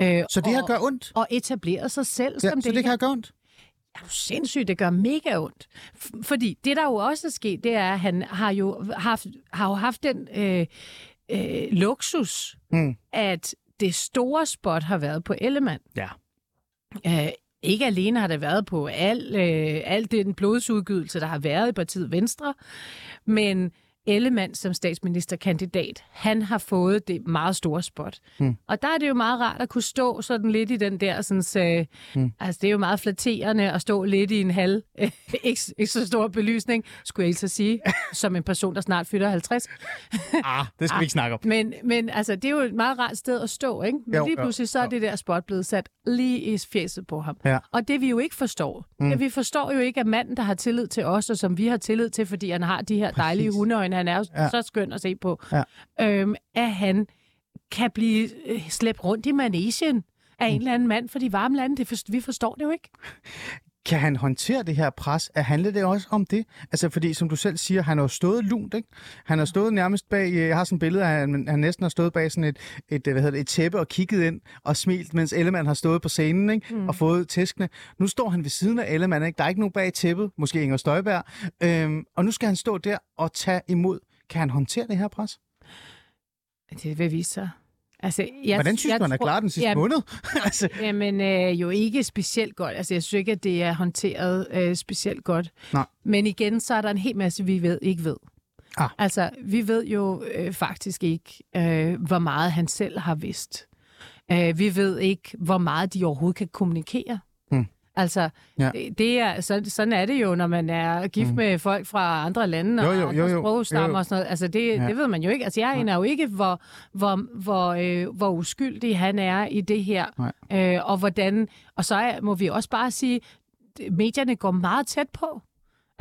Øh, Så det her og, gør ondt? Og etableret sig selv Ja, som så det kan gøre ondt? er jo sindssygt, det gør mega ondt. F- fordi det, der jo også er sket, det er, at han har jo haft, har jo haft den øh, øh, luksus, Mm. at det store spot har været på Ellemann. Ja. Øh, ikke alene har det været på al, øh, al den blodsudgydelse, der har været i partiet Venstre, men Ellemann som statsministerkandidat, han har fået det meget store spot. Hmm. Og der er det jo meget rart at kunne stå sådan lidt i den der, sådan, øh, Hmm. altså det er jo meget flatterende at stå lidt i en halv, ikke, ikke så stor belysning, skulle jeg så sige, som en person, der snart fylder 50. Ah, det skal vi ikke snakke om. Men, men altså, det er jo et meget rart sted at stå, ikke? Men Jo, jo, lige jo, pludselig så er jo. det der spot blevet sat lige i fjeset på ham. Ja. Og det vi jo ikke forstår, mm. vi forstår jo ikke, at manden, der har tillid til os, og som vi har tillid til, fordi han har de her Præcis. dejlige hundeøjne, han er jo Ja. så skøn at se på, Ja. øhm, at han kan blive øh, slæbt rundt i manesien af Mm. en eller anden mand for de varme lande. Det for, vi forstår det jo ikke. Kan han håndtere det her pres? Er handler det også om det? Altså, fordi som du selv siger, han har stået lunt, ikke? Han har stået nærmest bag, jeg har sådan et billede af, han, han næsten har stået bag sådan et, et, hvad hedder det, et tæppe og kigget ind og smilt, mens Ellemann har stået på scenen, ikke? Mm. Og fået tæskene. Nu står han ved siden af Ellemann, ikke? Der er ikke nogen bag tæppet, måske Inger Støjberg. Øhm, og nu skal han stå der og tage imod. Kan han håndtere det her pres? Det vil vise sig. Altså, jeg, Hvordan synes jeg du, han er tror- klar den sidste Jamen, måned? altså, Jamen, øh, jo ikke specielt godt. Altså, jeg synes ikke, at det er håndteret øh, specielt godt. Nej. Men igen, så er der en hel masse, vi ved, ikke ved. Ah. Altså, vi ved jo øh, faktisk ikke, øh, hvor meget han selv har vidst. Øh, vi ved ikke, hvor meget de overhovedet kan kommunikere. Altså, Ja. det, er, så, sådan er det jo, når man er gift Hmm. med folk fra andre lande Jo, og jo, andre jo, jo. sprogstammer Jo, jo. og sådan noget. Altså, det, Ja. det ved man jo ikke. Altså, jeg aner jo ikke, hvor, hvor, hvor, øh, hvor uskyldig han er i det her. Nej. Øh, og hvordan... Og så er, må vi også bare sige, medierne går meget tæt på.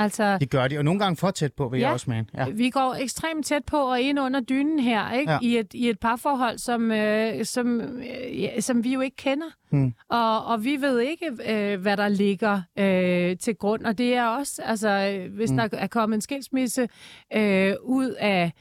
Altså, det gør de, og nogle gange for tæt på, vil Ja. jeg også mene. Ja. vi går ekstremt tæt på og ind under dynen her, ikke? Ja. I, et, i et parforhold, som, øh, som, øh, som vi jo ikke kender. Hmm. Og, og vi ved ikke, øh, hvad der ligger øh, til grund. Og det er også, altså, øh, hvis Hmm. der er kommet en skilsmisse øh, ud af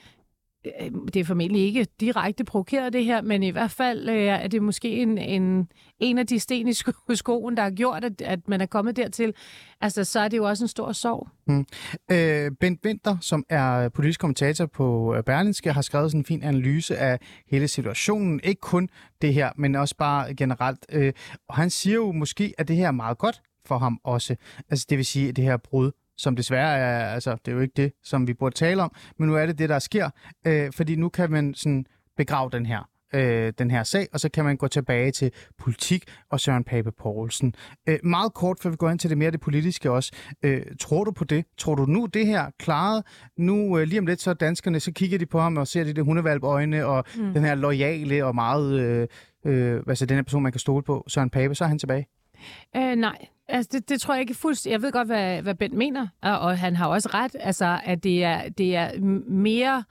Øh, det er formentlig ikke direkte provokeret det her, men i hvert fald øh, er det måske en, en, en af de sten i sko- skoen, der har gjort, at, at man er kommet dertil. Altså, så er det jo også en stor sorg. Mm. Øh, Bent Winter, som er politisk kommentator på øh, Berlinske, har skrevet sådan en fin analyse af hele situationen. Ikke kun det her, men også bare generelt. Øh, og han siger jo måske, at det her er meget godt for ham også. Altså det vil sige, at det her brud, som desværre er, altså det er jo ikke det, som vi burde tale om, men nu er det det, der sker. Øh, fordi nu kan man sådan begrave den her øh, den her sag, og så kan man gå tilbage til politik og Søren Pape Poulsen. Øh, meget kort, før vi går ind til det mere det politiske også. Øh, tror du på det? Tror du nu det her klaret? Nu øh, lige om lidt, så danskerne, så kigger de på ham og ser de det hundevalp øjne og mm. den her lojale og meget, øh, øh, altså den her person, man kan stole på, Søren Pape, så er han tilbage. Øh, nej, altså det, det tror jeg ikke fuldt. Jeg ved godt, hvad, hvad Bent mener, og, og han har også ret, altså at det er, det er mere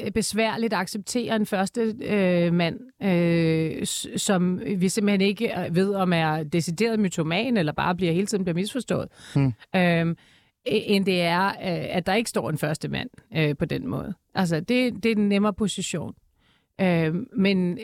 øh, besværligt at acceptere en første øh, mand, øh, som vi simpelthen ikke øh, ved, om er decideret mytoman, eller bare bliver hele tiden bliver misforstået. Hmm. Øhm, end det er, øh, at der ikke står en første mand øh, på den måde. Altså, det, det er en nemmere position. Øh, men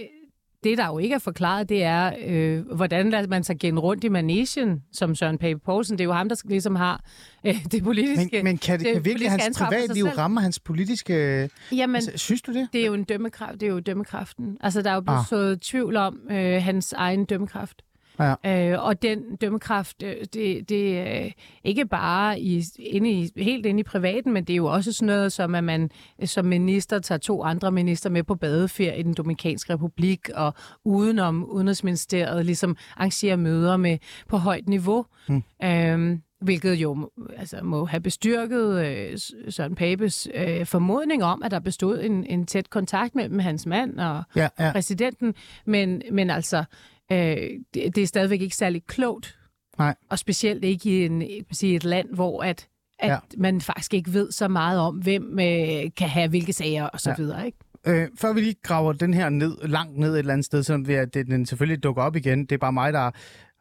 det, der jo ikke er forklaret, det er, øh, hvordan lader man sig gen rundt i manesien, som Søren Pape Poulsen. Det er jo ham, der ligesom har øh, det politiske Men, men kan det, det kan virkelig hans privatliv ramme hans politiske... Jamen, Altså, synes du det? det er jo en dømmekraft. Det er jo dømmekraften. Altså, der er jo blevet ah. sået tvivl om øh, hans egen dømmekraft. Ja. Øh, og den dømmekraft, øh, det, det er ikke bare i, inde i, helt inde i privaten, men det er jo også sådan noget, som at man øh, som minister tager to andre minister med på badeferie i den Dominikanske Republik, og udenom Udenrigsministeriet ligesom arrangerer møder med på højt niveau. Hmm. Øhm, hvilket jo altså, må have bestyrket øh, Søren Papes øh, formodning om, at der bestod en, en tæt kontakt mellem hans mand og Ja, ja. præsidenten, men, men altså, øh, det, det er stadigvæk ikke særlig klogt. Nej. Og specielt ikke i en, jeg vil sige, et land, hvor at, at Ja. man faktisk ikke ved så meget om, hvem øh, kan have hvilke sager og så Ja. videre. Ikke? Øh, før vi lige graver den her ned, langt ned et eller andet sted, selvom vi, at det, den selvfølgelig dukker op igen, det er bare mig, der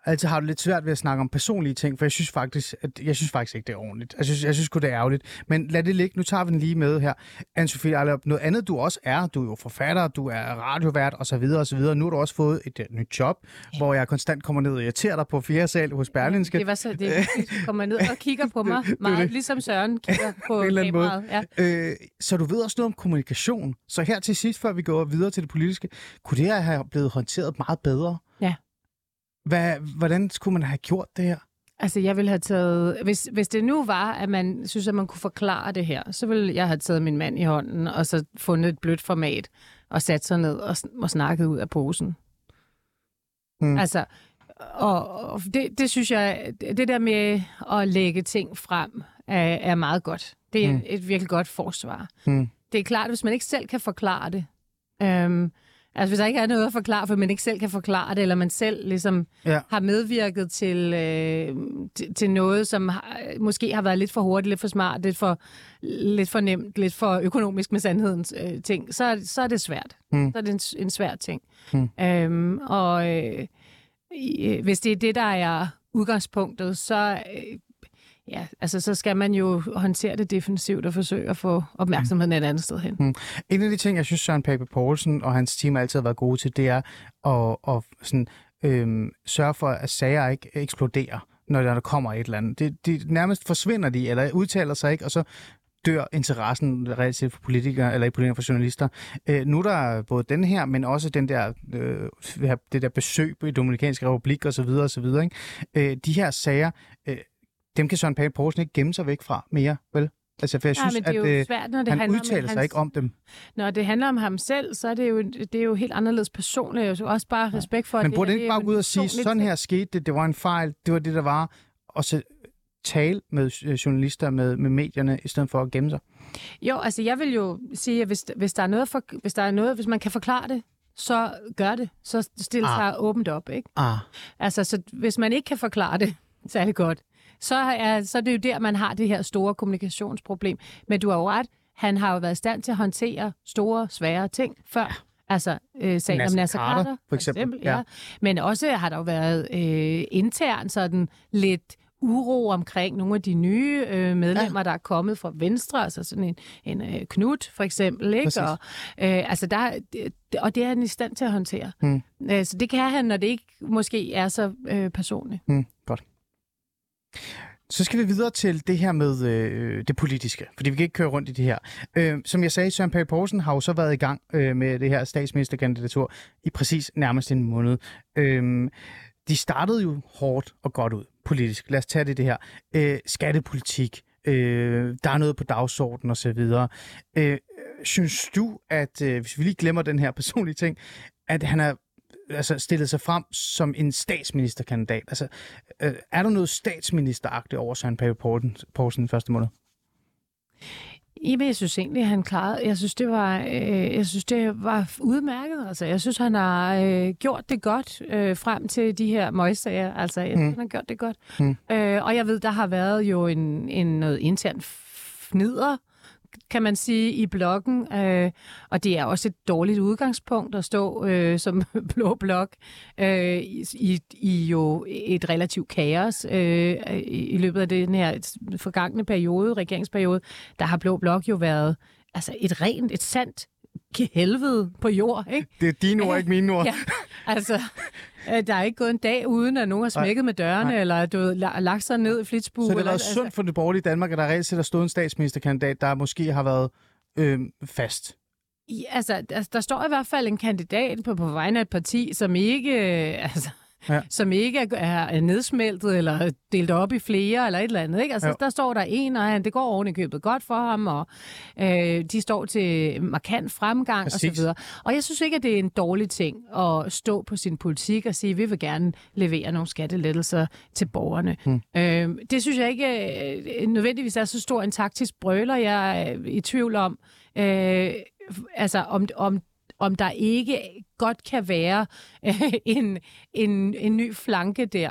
altid har det lidt svært ved at snakke om personlige ting, for jeg synes faktisk, at, jeg synes faktisk ikke, det er ordentligt. Jeg synes, jeg synes godt det er ærgerligt. Men lad det ligge. Nu tager vi den lige med her. Anne-Sophie Ejlerup, noget andet du også er, du er jo forfatter, du er radiovært osv. osv. Nu har du også fået et uh, nyt job, hvor jeg konstant kommer ned og irriterer dig på fjerde sal hos Berlinske. Det var så, det du kommer ned og kigger på mig, det. meget ligesom Søren kigger på kameraet. Ja. Øh, så du ved også noget om kommunikation. Så her til sidst, før vi går videre til det politiske, kunne det her have blevet håndteret meget bedre? Ja. Hvad, hvordan skulle man have gjort det her? Altså, jeg ville have taget... Hvis, hvis det nu var, at man synes, at man kunne forklare det her, så ville jeg have taget min mand i hånden, og så fundet et blødt format, og sat sig ned og, og snakket ud af posen. Hmm. Altså, og, og det, det synes jeg, det der med at lægge ting frem, er, er meget godt. Det er hmm. et virkelig godt forsvar. Hmm. Det er klart, hvis man ikke selv kan forklare det, øhm, altså hvis der ikke er noget at forklare, for man ikke selv kan forklare det, eller man selv ligesom Ja. har medvirket til, øh, til, til noget, som har, måske har været lidt for hurtigt, lidt for smart, lidt for, lidt for nemt, lidt for økonomisk med sandhedens øh, ting, så, så er det svært. Hmm. Så er det en, en svær ting. Hmm. Øhm, og øh, øh, hvis det er det, der er udgangspunktet, så, øh, ja, altså, så skal man jo håndtere det defensivt og forsøge at få opmærksomheden et andet sted hen. Mm. En af de ting, jeg synes, Søren Pape Poulsen og hans team altid har været gode til, det er at, at sådan, øhm, sørge for, at sager ikke eksploderer, når der kommer et eller andet. Det, det nærmest forsvinder de, eller udtaler sig ikke, og så dør interessen reelt set for politikere, eller ikke politikere for journalister. Øh, nu er der både den her, men også den der, øh, det der besøg i Dominikanske Republik osv. osv. Ikke? Øh, de her sager, øh, dem kan Søren Pape Poulsen ikke gemme sig væk fra mere, vel? Altså, for jeg Nej, synes, men det er at jo øh, svært, når det han handler udtaler om sig hans... ikke om dem. Når det handler om ham selv, så er det jo, det er jo helt anderledes personligt. Jeg har også bare respekt for, at Men burde det ikke bare gå ud og sige, sådan her skete det, det var en fejl, det var det, der var, og så tale med øh, journalister, med, med medierne, i stedet for at gemme sig? Jo, altså jeg vil jo sige, at hvis, hvis, der er noget for, hvis der er noget, hvis man kan forklare det, så gør det. Så stil Ah. sig åbent op, ikke? Ah. Altså, så hvis man ikke kan forklare det særlig godt, så er, så er det jo der, man har det her store kommunikationsproblem. Men du har jo ret, han har jo været i stand til at håndtere store, svære ting før. Altså øh, sagen om Nasser Nasser Carter, Carter, for eksempel, ja. ja. Men også har der jo været øh, internt sådan lidt uro omkring nogle af de nye øh, medlemmer, ja. der er kommet fra Venstre, altså sådan en, en øh, Knut for eksempel, ikke? Præcis. Og, øh, altså der, og det er han i stand til at håndtere. Øh, så det kan han, når det ikke måske er så øh, personligt. Mm, godt. Så skal vi videre til det her med øh, det politiske, fordi vi kan ikke køre rundt i det her. Øh, som jeg sagde, Søren Pape Poulsen har jo så været i gang øh, med det her statsministerkandidatur i præcis nærmest en måned. Øh, de startede jo hårdt og godt ud politisk. Lad os tage det, det her. Øh, skattepolitik, øh, der er noget på dagsordenen osv. Øh, synes du, at øh, hvis vi lige glemmer den her personlige ting, at han er altså stillet sig frem som en statsministerkandidat. Altså, øh, er der noget statsministeragtigt over Søren Pape Poulsen, den første måned? Jamen, jeg synes egentlig, han klarede. Jeg synes, det var, øh, jeg synes, det var udmærket. Altså, jeg synes, han har øh, gjort det godt øh, frem til de her møgssager. Altså, jeg synes, han har gjort det godt. Mm. Øh, og jeg ved, der har været jo en, en noget intern fnider, kan man sige, i bloggen. Øh, og det er også et dårligt udgangspunkt at stå øh, som blå blok øh, i, i jo et relativt kaos øh, i, løbet af den her forgangne periode, regeringsperiode. Der har blå blok jo været altså et rent, et sandt helvede på jord, ikke? Det er dine ord, ikke mine ord. Ja, altså, der er ikke gået en dag uden, at nogen har smækket med dørene, Nej. eller du ved, la- lagt sig ned i flitsbue. Så det har været sundt for det borgerlige Danmark, at der reelt set har stået en statsministerkandidat, der måske har været øh, fast. Ja, altså, der, der står i hvert fald en kandidat på, på vegne af et parti, som ikke, øh, altså, Ja. ja. som ikke er, er nedsmeltet eller delt op i flere eller et eller andet. Ikke? Altså, Jo. der står der en, og han, det går oven i købet godt for ham, og øh, de står til markant fremgang Præcis. osv. Og jeg synes ikke, at det er en dårlig ting at stå på sin politik og sige, at vi vil gerne levere nogle skattelettelser til borgerne. Hmm. Øh, det synes jeg ikke øh, nødvendigvis er så stor en taktisk brøler. Jeg er i tvivl om, øh, altså om, om, om der ikke godt kan være øh, en, en, en ny flanke der.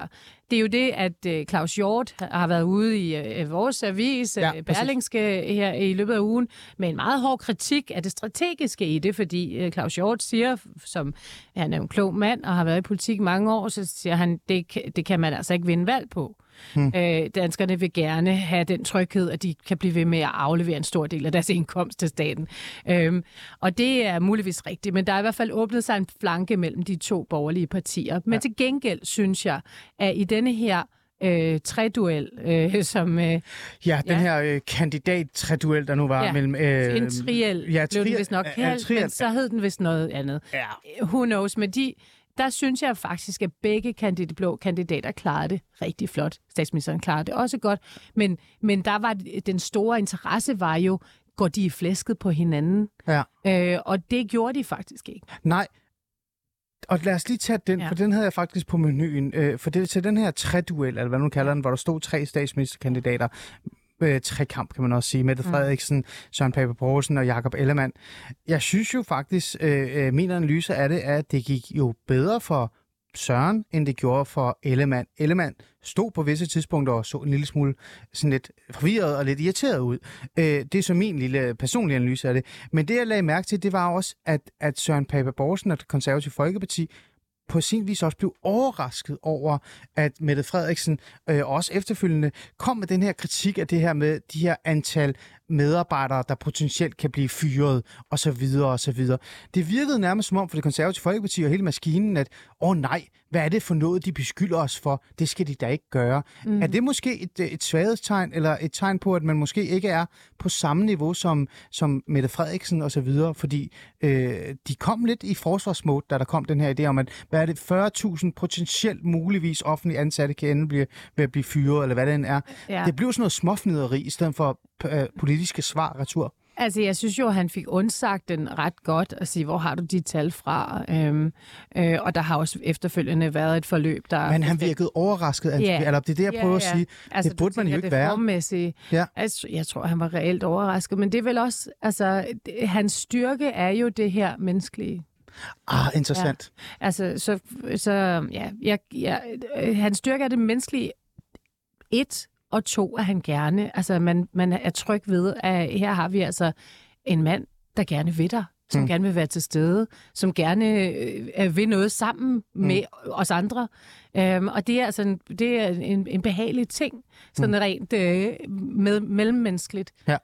Det er jo det, at øh, Claus Hjort har været ude i øh, vores avis, Ja, præcis. Berlingske, her i løbet af ugen, med en meget hård kritik af det strategiske i det, fordi øh, Claus Hjort siger, som han er en klog mand og har været i politik mange år, så siger han, det, det kan man altså ikke vinde valg på. Hmm. Øh, danskerne vil gerne have den tryghed, at de kan blive ved med at aflevere en stor del af deres indkomst til staten. Øhm, og det er muligvis rigtigt, men der er i hvert fald åbnet sig en flanke mellem de to borgerlige partier. Men ja. til gengæld synes jeg, at i denne her øh, treduel, øh, som øh, Ja, den Ja. her øh, kandidat-treduel, der nu var Ja, mellem... Øh, en triel, ja, ja, blev den triel- vist nok kaldt, triel- men så hed den vist noget andet. Ja. Who knows, men de, der synes jeg faktisk, at begge kandidat, blå kandidater klarede det rigtig flot. Statsministeren klarede det også godt, men, men der var den store interesse var jo, går de i flæsket på hinanden? Ja. Øh, og det gjorde de faktisk ikke. Nej. Og lad os lige tage den, ja. For den havde jeg faktisk på menuen. Øh, for det til den her treduel, eller hvad nu kalder den, hvor der stod tre statsministerkandidater. Øh, trekamp, kan man også sige. Mette Frederiksen, Søren Pape Poulsen og Jakob Ellemann. Jeg synes jo faktisk, øh, øh, min analyse af det er, at det gik jo bedre for Søren, end det gjorde for Ellemann. Ellemann stod på visse tidspunkter og så en lille smule sådan lidt forvirret og lidt irriteret ud. Øh, det er så min lille personlige analyse af det. Men det, jeg lagde mærke til, det var også, at, at Søren Pape Poulsen og det konservative Folkeparti på sin vis også blev overrasket over, at Mette Frederiksen øh, også efterfølgende kom med den her kritik af det her med de her antal medarbejdere, der potentielt kan blive fyret, og så videre, og så videre. Det virkede nærmest som om for det konservative Folkeparti og hele maskinen, at åh oh, nej, hvad er det for noget, de beskylder os for? Det skal de da ikke gøre. Mm. Er det måske et, et svaghedstegn, eller et tegn på, at man måske ikke er på samme niveau som, som Mette Frederiksen og så videre? Fordi øh, de kom lidt i forsvarsmode, da der kom den her idé om, at hvad er det, 40.000 potentielt muligvis offentlige ansatte kan ende blive, ved at blive fyret, eller hvad det end er. Ja. Det blev sådan noget småfnideri, i stedet for øh, politiske svar retur. Altså, jeg synes jo, at han fik undsagt den ret godt at sige, hvor har du de tal fra? Øhm, øh, og der har også efterfølgende været et forløb, der... Men han virkede overrasket, Ja. yeah. eller det er det, jeg prøver at sige. Altså, det burde man jo ikke være. Ja. Altså, jeg tror, han var reelt overrasket, men det er vel også, altså, det- hans styrke er jo det her menneskelige. Ah, interessant. Altså, så, så ja, jeg, jeg, øh, hans styrke er det menneskelige. Et, og to, at han gerne, altså man, man er tryg ved, at her har vi altså en mand, der gerne vil dig som mm. gerne vil være til stede, som gerne øh, vil noget sammen med mm. os andre. Øhm, og det er altså en, det er en, en behagelig ting, sådan mm. rent øh, med, mellemmenneskeligt. Ja.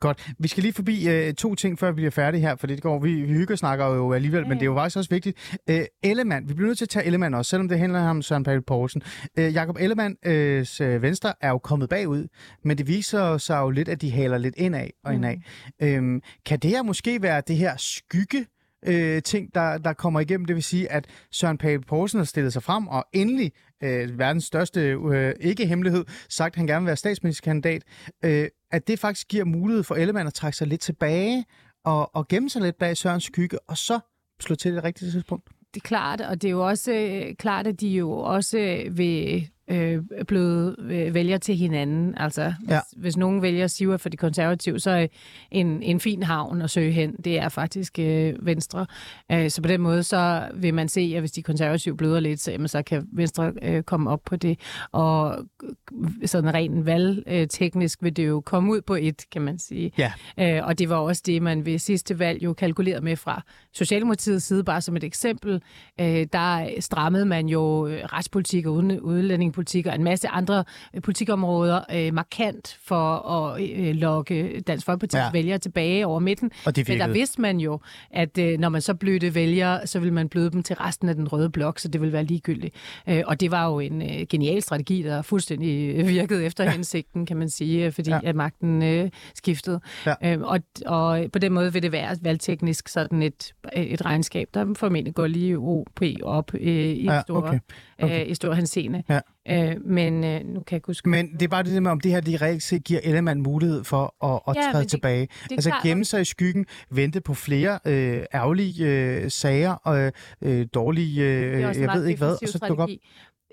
Godt. Vi skal lige forbi øh, to ting, før vi bliver færdige her, for det går, vi, vi hygger snakker jo alligevel, ja. men det er jo faktisk også vigtigt. Øh, Ellemann, vi bliver nødt til at tage Ellemann også, selvom det handler om Søren Pape Poulsen. Øh, Jakob Ellemanns øh, venstre er jo kommet bagud, men det viser sig jo lidt, at de haler lidt indad og indad. Mm. Øh, kan det her måske være det her skygge, øh, ting, der, der kommer igennem. Det vil sige, at Søren Pape Poulsen har stillet sig frem og endelig øh, verdens største øh, ikke-hemmelighed sagt, at han gerne vil være statsministerkandidat. Øh, at det faktisk giver mulighed for Ellemann at trække sig lidt tilbage og, og gemme sig lidt bag Sørens skygge, og så slå til det rigtige tidspunkt. Det er klart, og det er jo også øh, klart, at de jo også vil øh, blevet øh, vælger til hinanden. Altså, hvis, ja. hvis nogen vælger Siva for de konservative, så er en, en fin havn at søge hen, det er faktisk øh, Venstre. Øh, så på den måde, så vil man se, at hvis de konservative bløder lidt, så, jamen, så kan Venstre øh, komme op på det. Og sådan rent valgteknisk vil det jo komme ud på et, kan man sige. Ja. Øh, og det var også det, man ved sidste valg jo kalkulerede med fra Socialdemokratiets side, bare som et eksempel. Øh, der strammede man jo øh, retspolitik og udlænding udlændingepolitik og en masse andre øh, politikområder øh, markant for at øh, lokke Dansk Folkeparti's ja. vælgere tilbage over midten. Og det Men der vidste man jo, at øh, når man så blødte vælgere, så ville man bløde dem til resten af den røde blok, så det ville være ligegyldigt. Øh, og det var jo en øh, genial strategi, der fuldstændig virkede efter ja. hensigten, kan man sige, fordi ja. at magten øh, skiftede. Ja. Øh, og, og på den måde vil det være valgteknisk sådan et, et regnskab, der formentlig går lige OP op øh, i, ja, store, okay. Okay. Øh, i stor henseende. Ja. Øh, men øh, nu kan jeg huske... Men det er bare det med, om det her de reelt set giver Ellemann mulighed for at, at ja, træde det, tilbage. Det altså klart. gemme sig i skyggen, vente på flere øh, ærgerlige øh, sager og øh, dårlige... Øh, jeg ved ikke hvad, og så dukke op.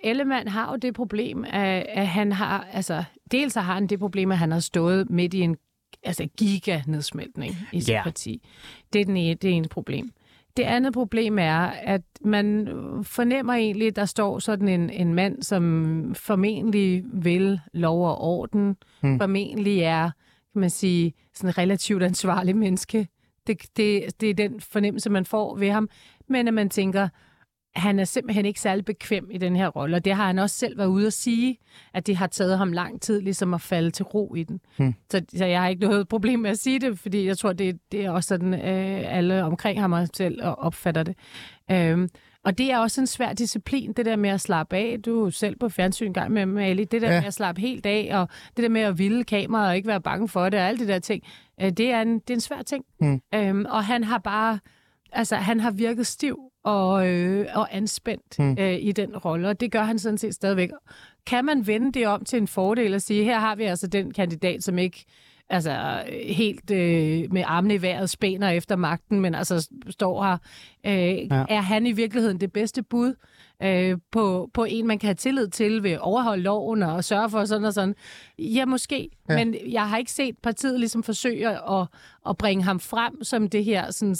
Ellemann har jo det problem, at, at han har... Altså, dels har han det problem, at han har stået midt i en altså giga-nedsmeltning i sit yeah. parti. Det er, den ene, det er en problem. Det andet problem er, at man fornemmer egentlig, at der står sådan en, en mand, som formentlig vil lov og orden, hmm. formentlig er, kan man sige, sådan en relativt ansvarlig menneske. Det, det, det er den fornemmelse, man får ved ham. Men at man tænker, han er simpelthen ikke særlig bekvem i den her rolle, og det har han også selv været ude at sige, at det har taget ham lang tid ligesom at falde til ro i den. Hmm. Så, så jeg har ikke noget problem med at sige det, fordi jeg tror, det, det er også sådan, øh, alle omkring ham og selv opfatter det. Øhm, og det er også en svær disciplin, det der med at slappe af. Du er selv på fjernsyn gang med Mali. Det der ja. med at slappe helt af, og det der med at ville kameraet og ikke være bange for det, og alle de der ting, øh, det, er en, det er en svær ting. Hmm. Øhm, og han har bare, altså han har virket stiv og, øh, og anspændt mm. øh, i den rolle, og det gør han sådan set stadigvæk. Kan man vende det om til en fordel og sige, her har vi altså den kandidat, som ikke altså helt øh, med armene i vejret spæner efter magten, men altså står her. Øh, ja. Er han i virkeligheden det bedste bud øh, på, på en, man kan have tillid til ved at overholde loven og sørge for sådan og sådan? Ja, måske. Ja. Men jeg har ikke set partiet ligesom forsøge at, at bringe ham frem som det her sådan,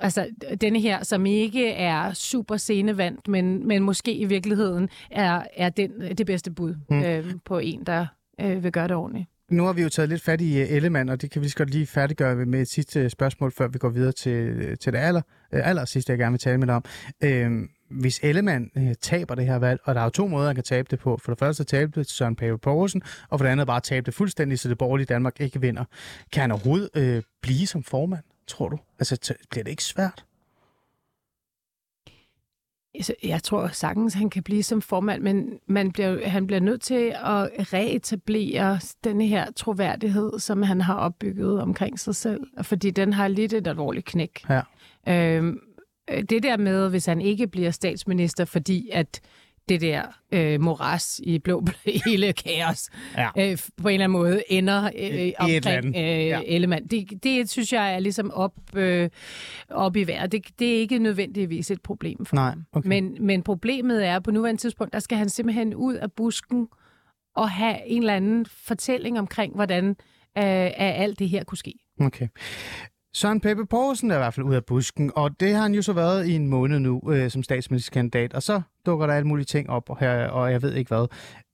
Altså, denne her, som ikke er super scenevandt, men, men måske i virkeligheden er, er den, det bedste bud mm. øh, på en, der øh, vil gøre det ordentligt. Nu har vi jo taget lidt fat i uh, Ellemann, og det kan vi lige godt lige færdiggøre med et sidste spørgsmål, før vi går videre til, til det aller, aller sidste, jeg gerne vil tale med dig om. Uh, hvis Ellemann taber det her valg, og der er jo to måder, han kan tabe det på. For det første tabe det til Søren Pape Poulsen, og for det andet bare tabe det fuldstændig, så det borgerlige Danmark ikke vinder. Kan han overhovedet uh, blive som formand? Tror du? Altså, bliver det ikke svært? Altså, jeg tror sagtens, han kan blive som formand, men man bliver, han bliver nødt til at reetablere denne her troværdighed, som han har opbygget omkring sig selv, fordi den har lidt et alvorligt knæk. Ja. Øhm, det der med, hvis han ikke bliver statsminister, fordi at det der øh, moras i blå hele kaos ja. øh, på en eller anden måde ender øh, omkring øh, ja. Ellemann. Det, det synes jeg er ligesom op, øh, op i vejret. Det, det er ikke nødvendigvis et problem for Nej, ham. Okay. Men, men problemet er, at på nuværende tidspunkt, der skal han simpelthen ud af busken og have en eller anden fortælling omkring, hvordan øh, alt det her kunne ske. Okay. Søren Peppe Poulsen er i hvert fald ude af busken, og det har han jo så været i en måned nu øh, som statsministerkandidat. Og så dukker der alle mulige ting op, og, her, og jeg ved ikke hvad.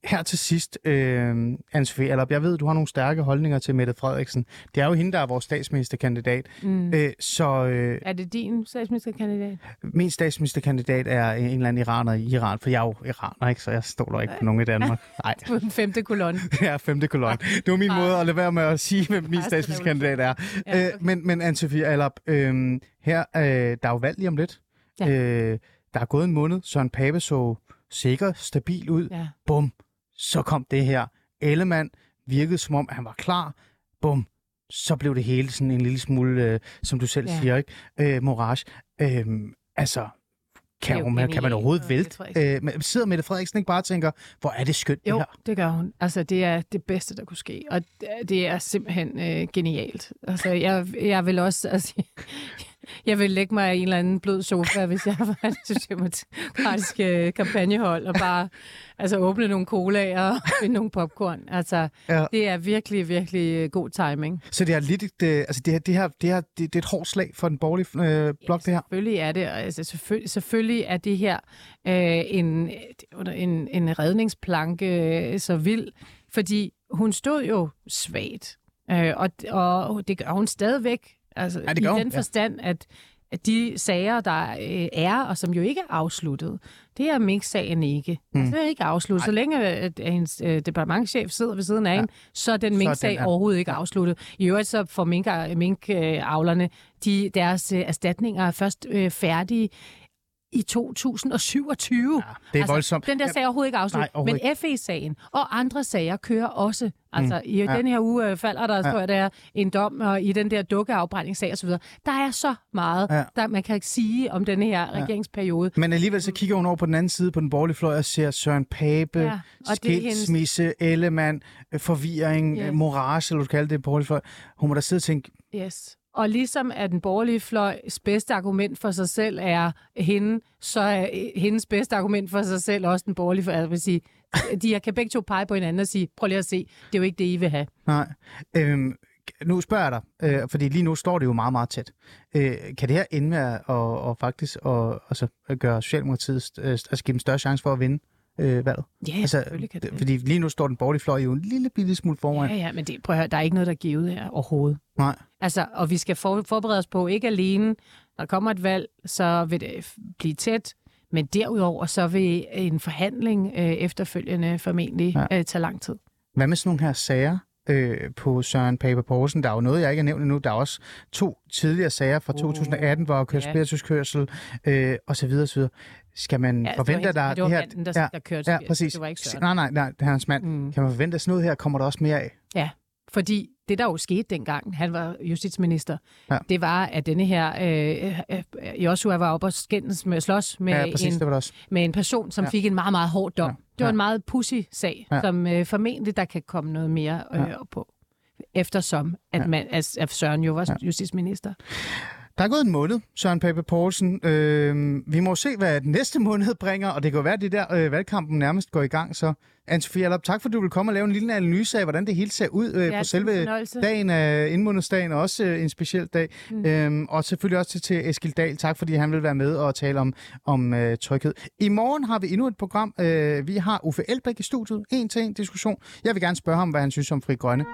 Her til sidst, øh, Anne-Sophie Allerup, jeg ved, du har nogle stærke holdninger til Mette Frederiksen. Det er jo hende, der er vores statsministerkandidat. Mm. Øh, så øh, Er det din statsministerkandidat? min statsministerkandidat er en eller anden iraner i Iran, for jeg er jo iraner, ikke? så jeg stoler ikke på nogen i Danmark. Nej, På den femte kolonne. er femte kolon. Det var min Ah. måde at lade være med at sige, hvem min Ah, statsministerkandidat er. Ja, Øh, men, men Anne-Sophie Allerup, øh, her, øh, der er jo valg lige om lidt. Ja. Øh, der er gået en måned, Søren Pape så sikker, stabil ud. Ja. Bum, så kom det her. Ellemann virkede som om, han var klar. Bum, så blev det hele sådan en lille smule, øh, som du selv Ja. siger, ikke? Øh, Morage. Øh, altså, kan, jo man, kan man overhovedet vælte? Øh, sidder Mette Frederiksen ikke bare og tænker, hvor er det skønt Jo, det her? det gør hun. Altså, det er det bedste, der kunne ske. Og det- det er simpelthen øh, genialt. Altså, jeg, jeg vil også... Altså, jeg vil lægge mig i en eller anden blød sofa, hvis jeg var det socialdemokratiske kampagnehold, og bare altså, åbne nogle colaer og finde nogle popcorn. Altså, Ja. det er virkelig, virkelig øh, god timing. Så det er lidt et, øh, altså det her, det her, det her, det, det er et hårdt slag for den borgerlige øh, blok, det her. Selvfølgelig er det. Altså, selvfølgelig, selvfølgelig er det her øh, en, en, en redningsplanke øh, så vild, fordi hun stod jo svagt. Øh, og, og det gør hun stadigvæk. Altså, Ja, det I den ja. forstand, at at de sager, der øh, er, og som jo ikke er afsluttet, det er Mink-sagen ikke. Mm. Altså, det er ikke afsluttet. Så længe at hendes øh, departementchef sidder ved siden af Ja. ja. hende, så er den Mink-sag ja. overhovedet ikke afsluttet. I øvrigt så får mink- mink-avlerne, de, deres øh, erstatninger er først øh, færdige i 2027. Ja, det er voldsomt. Den der sag er overhovedet ikke Nej, afsluttet. overhovedet Men FE-sagen og andre sager kører også. Altså, i Ja. den her uge øh, falder der, Ja. tror jeg, der er en dom, og i den der dukkeafbrændingssag osv. Der er så meget, Ja. der man kan sige om den her regeringsperiode. Men alligevel så kigger hun over på den anden side på den borgerlige fløj og ser Søren Pape, Ja, ja, og er hendes- skilsmisse, Ellemann, øh, forvirring, Ja. yes. morage, eller du kalder det borgerlige fløj. Hun må da sidde og tænke, Yes. Og ligesom at den borgerlige fløjs bedste argument for sig selv er hende, så er øh, hendes bedste argument for sig selv også den borgerlige fløj. Jeg vil sige, de kan begge to pege på hinanden og sige, prøv lige at se, det er jo ikke det, I vil have. nej. Øhm, nu spørger jeg dig, øh, fordi lige nu står det jo meget, meget tæt. Øh, kan det her ende med at og, og faktisk og, altså, gøre Socialdemokratiet, øh, altså give dem større chance for at vinde øh, valget? Ja, altså, selvfølgelig kan det. Fordi lige nu står den borgerlige fløj jo en lille bitte smule foran. Ja, ja, men det, prøv at høre, der er ikke noget, der er givet her overhovedet. Nej. Altså, og vi skal for, forberede os på, ikke alene, når der kommer et valg, så vil det blive tæt, men derudover, så vil en forhandling øh, efterfølgende formentlig Ja. øh, tage lang tid. Hvad med sådan nogle her sager øh, på Søren Pape Poulsen? Der er jo noget, jeg ikke har nævnt endnu. Der er også to tidligere sager fra Uh, 2018, hvor kørt ja. spirituskørsel øh, og så videre, så videre. Skal man Ja, forvente, at der er det var her... manden, der, ja, der kørte ja, præcis. Det var ikke Søren. Nej, nej, nej, det er hans mand. Mm. Kan man forvente, at sådan noget her kommer der også mere af? Ja, fordi det, der jo skete dengang, han var justitsminister, Ja. det var, at denne her øh, øh, Joshua var oppe og skændes med, slås med, Ja, præcis, en, det var det også. med en person, som Ja. fik en meget, meget hård dom. Ja. Det var Ja. en meget pussy sag, Ja. som øh, formentlig der kan komme noget mere øh, Ja. på. Eftersom at, man, at, Søren jo var ja. justitsminister. Der er gået en måned, Søren Pape Poulsen. Øh, vi må se, hvad den næste måned bringer, og det kan jo være, at det der øh, valgkampen nærmest går i gang. Så Anne-Sophie tak for, at du vil komme og lave en lille analyse af, hvordan det hele ser ud øh, Ja, på selve dagen af indmånedsdagen, og også øh, en speciel dag. Mm. Øhm, og selvfølgelig også til, til Eskil Dahl. Tak, fordi han vil være med og tale om, om øh, tryghed. I morgen har vi endnu et program. Øh, vi har Uffe Elbæk i studiet. En til en diskussion. Jeg vil gerne spørge ham, hvad han synes om Fri Grønne.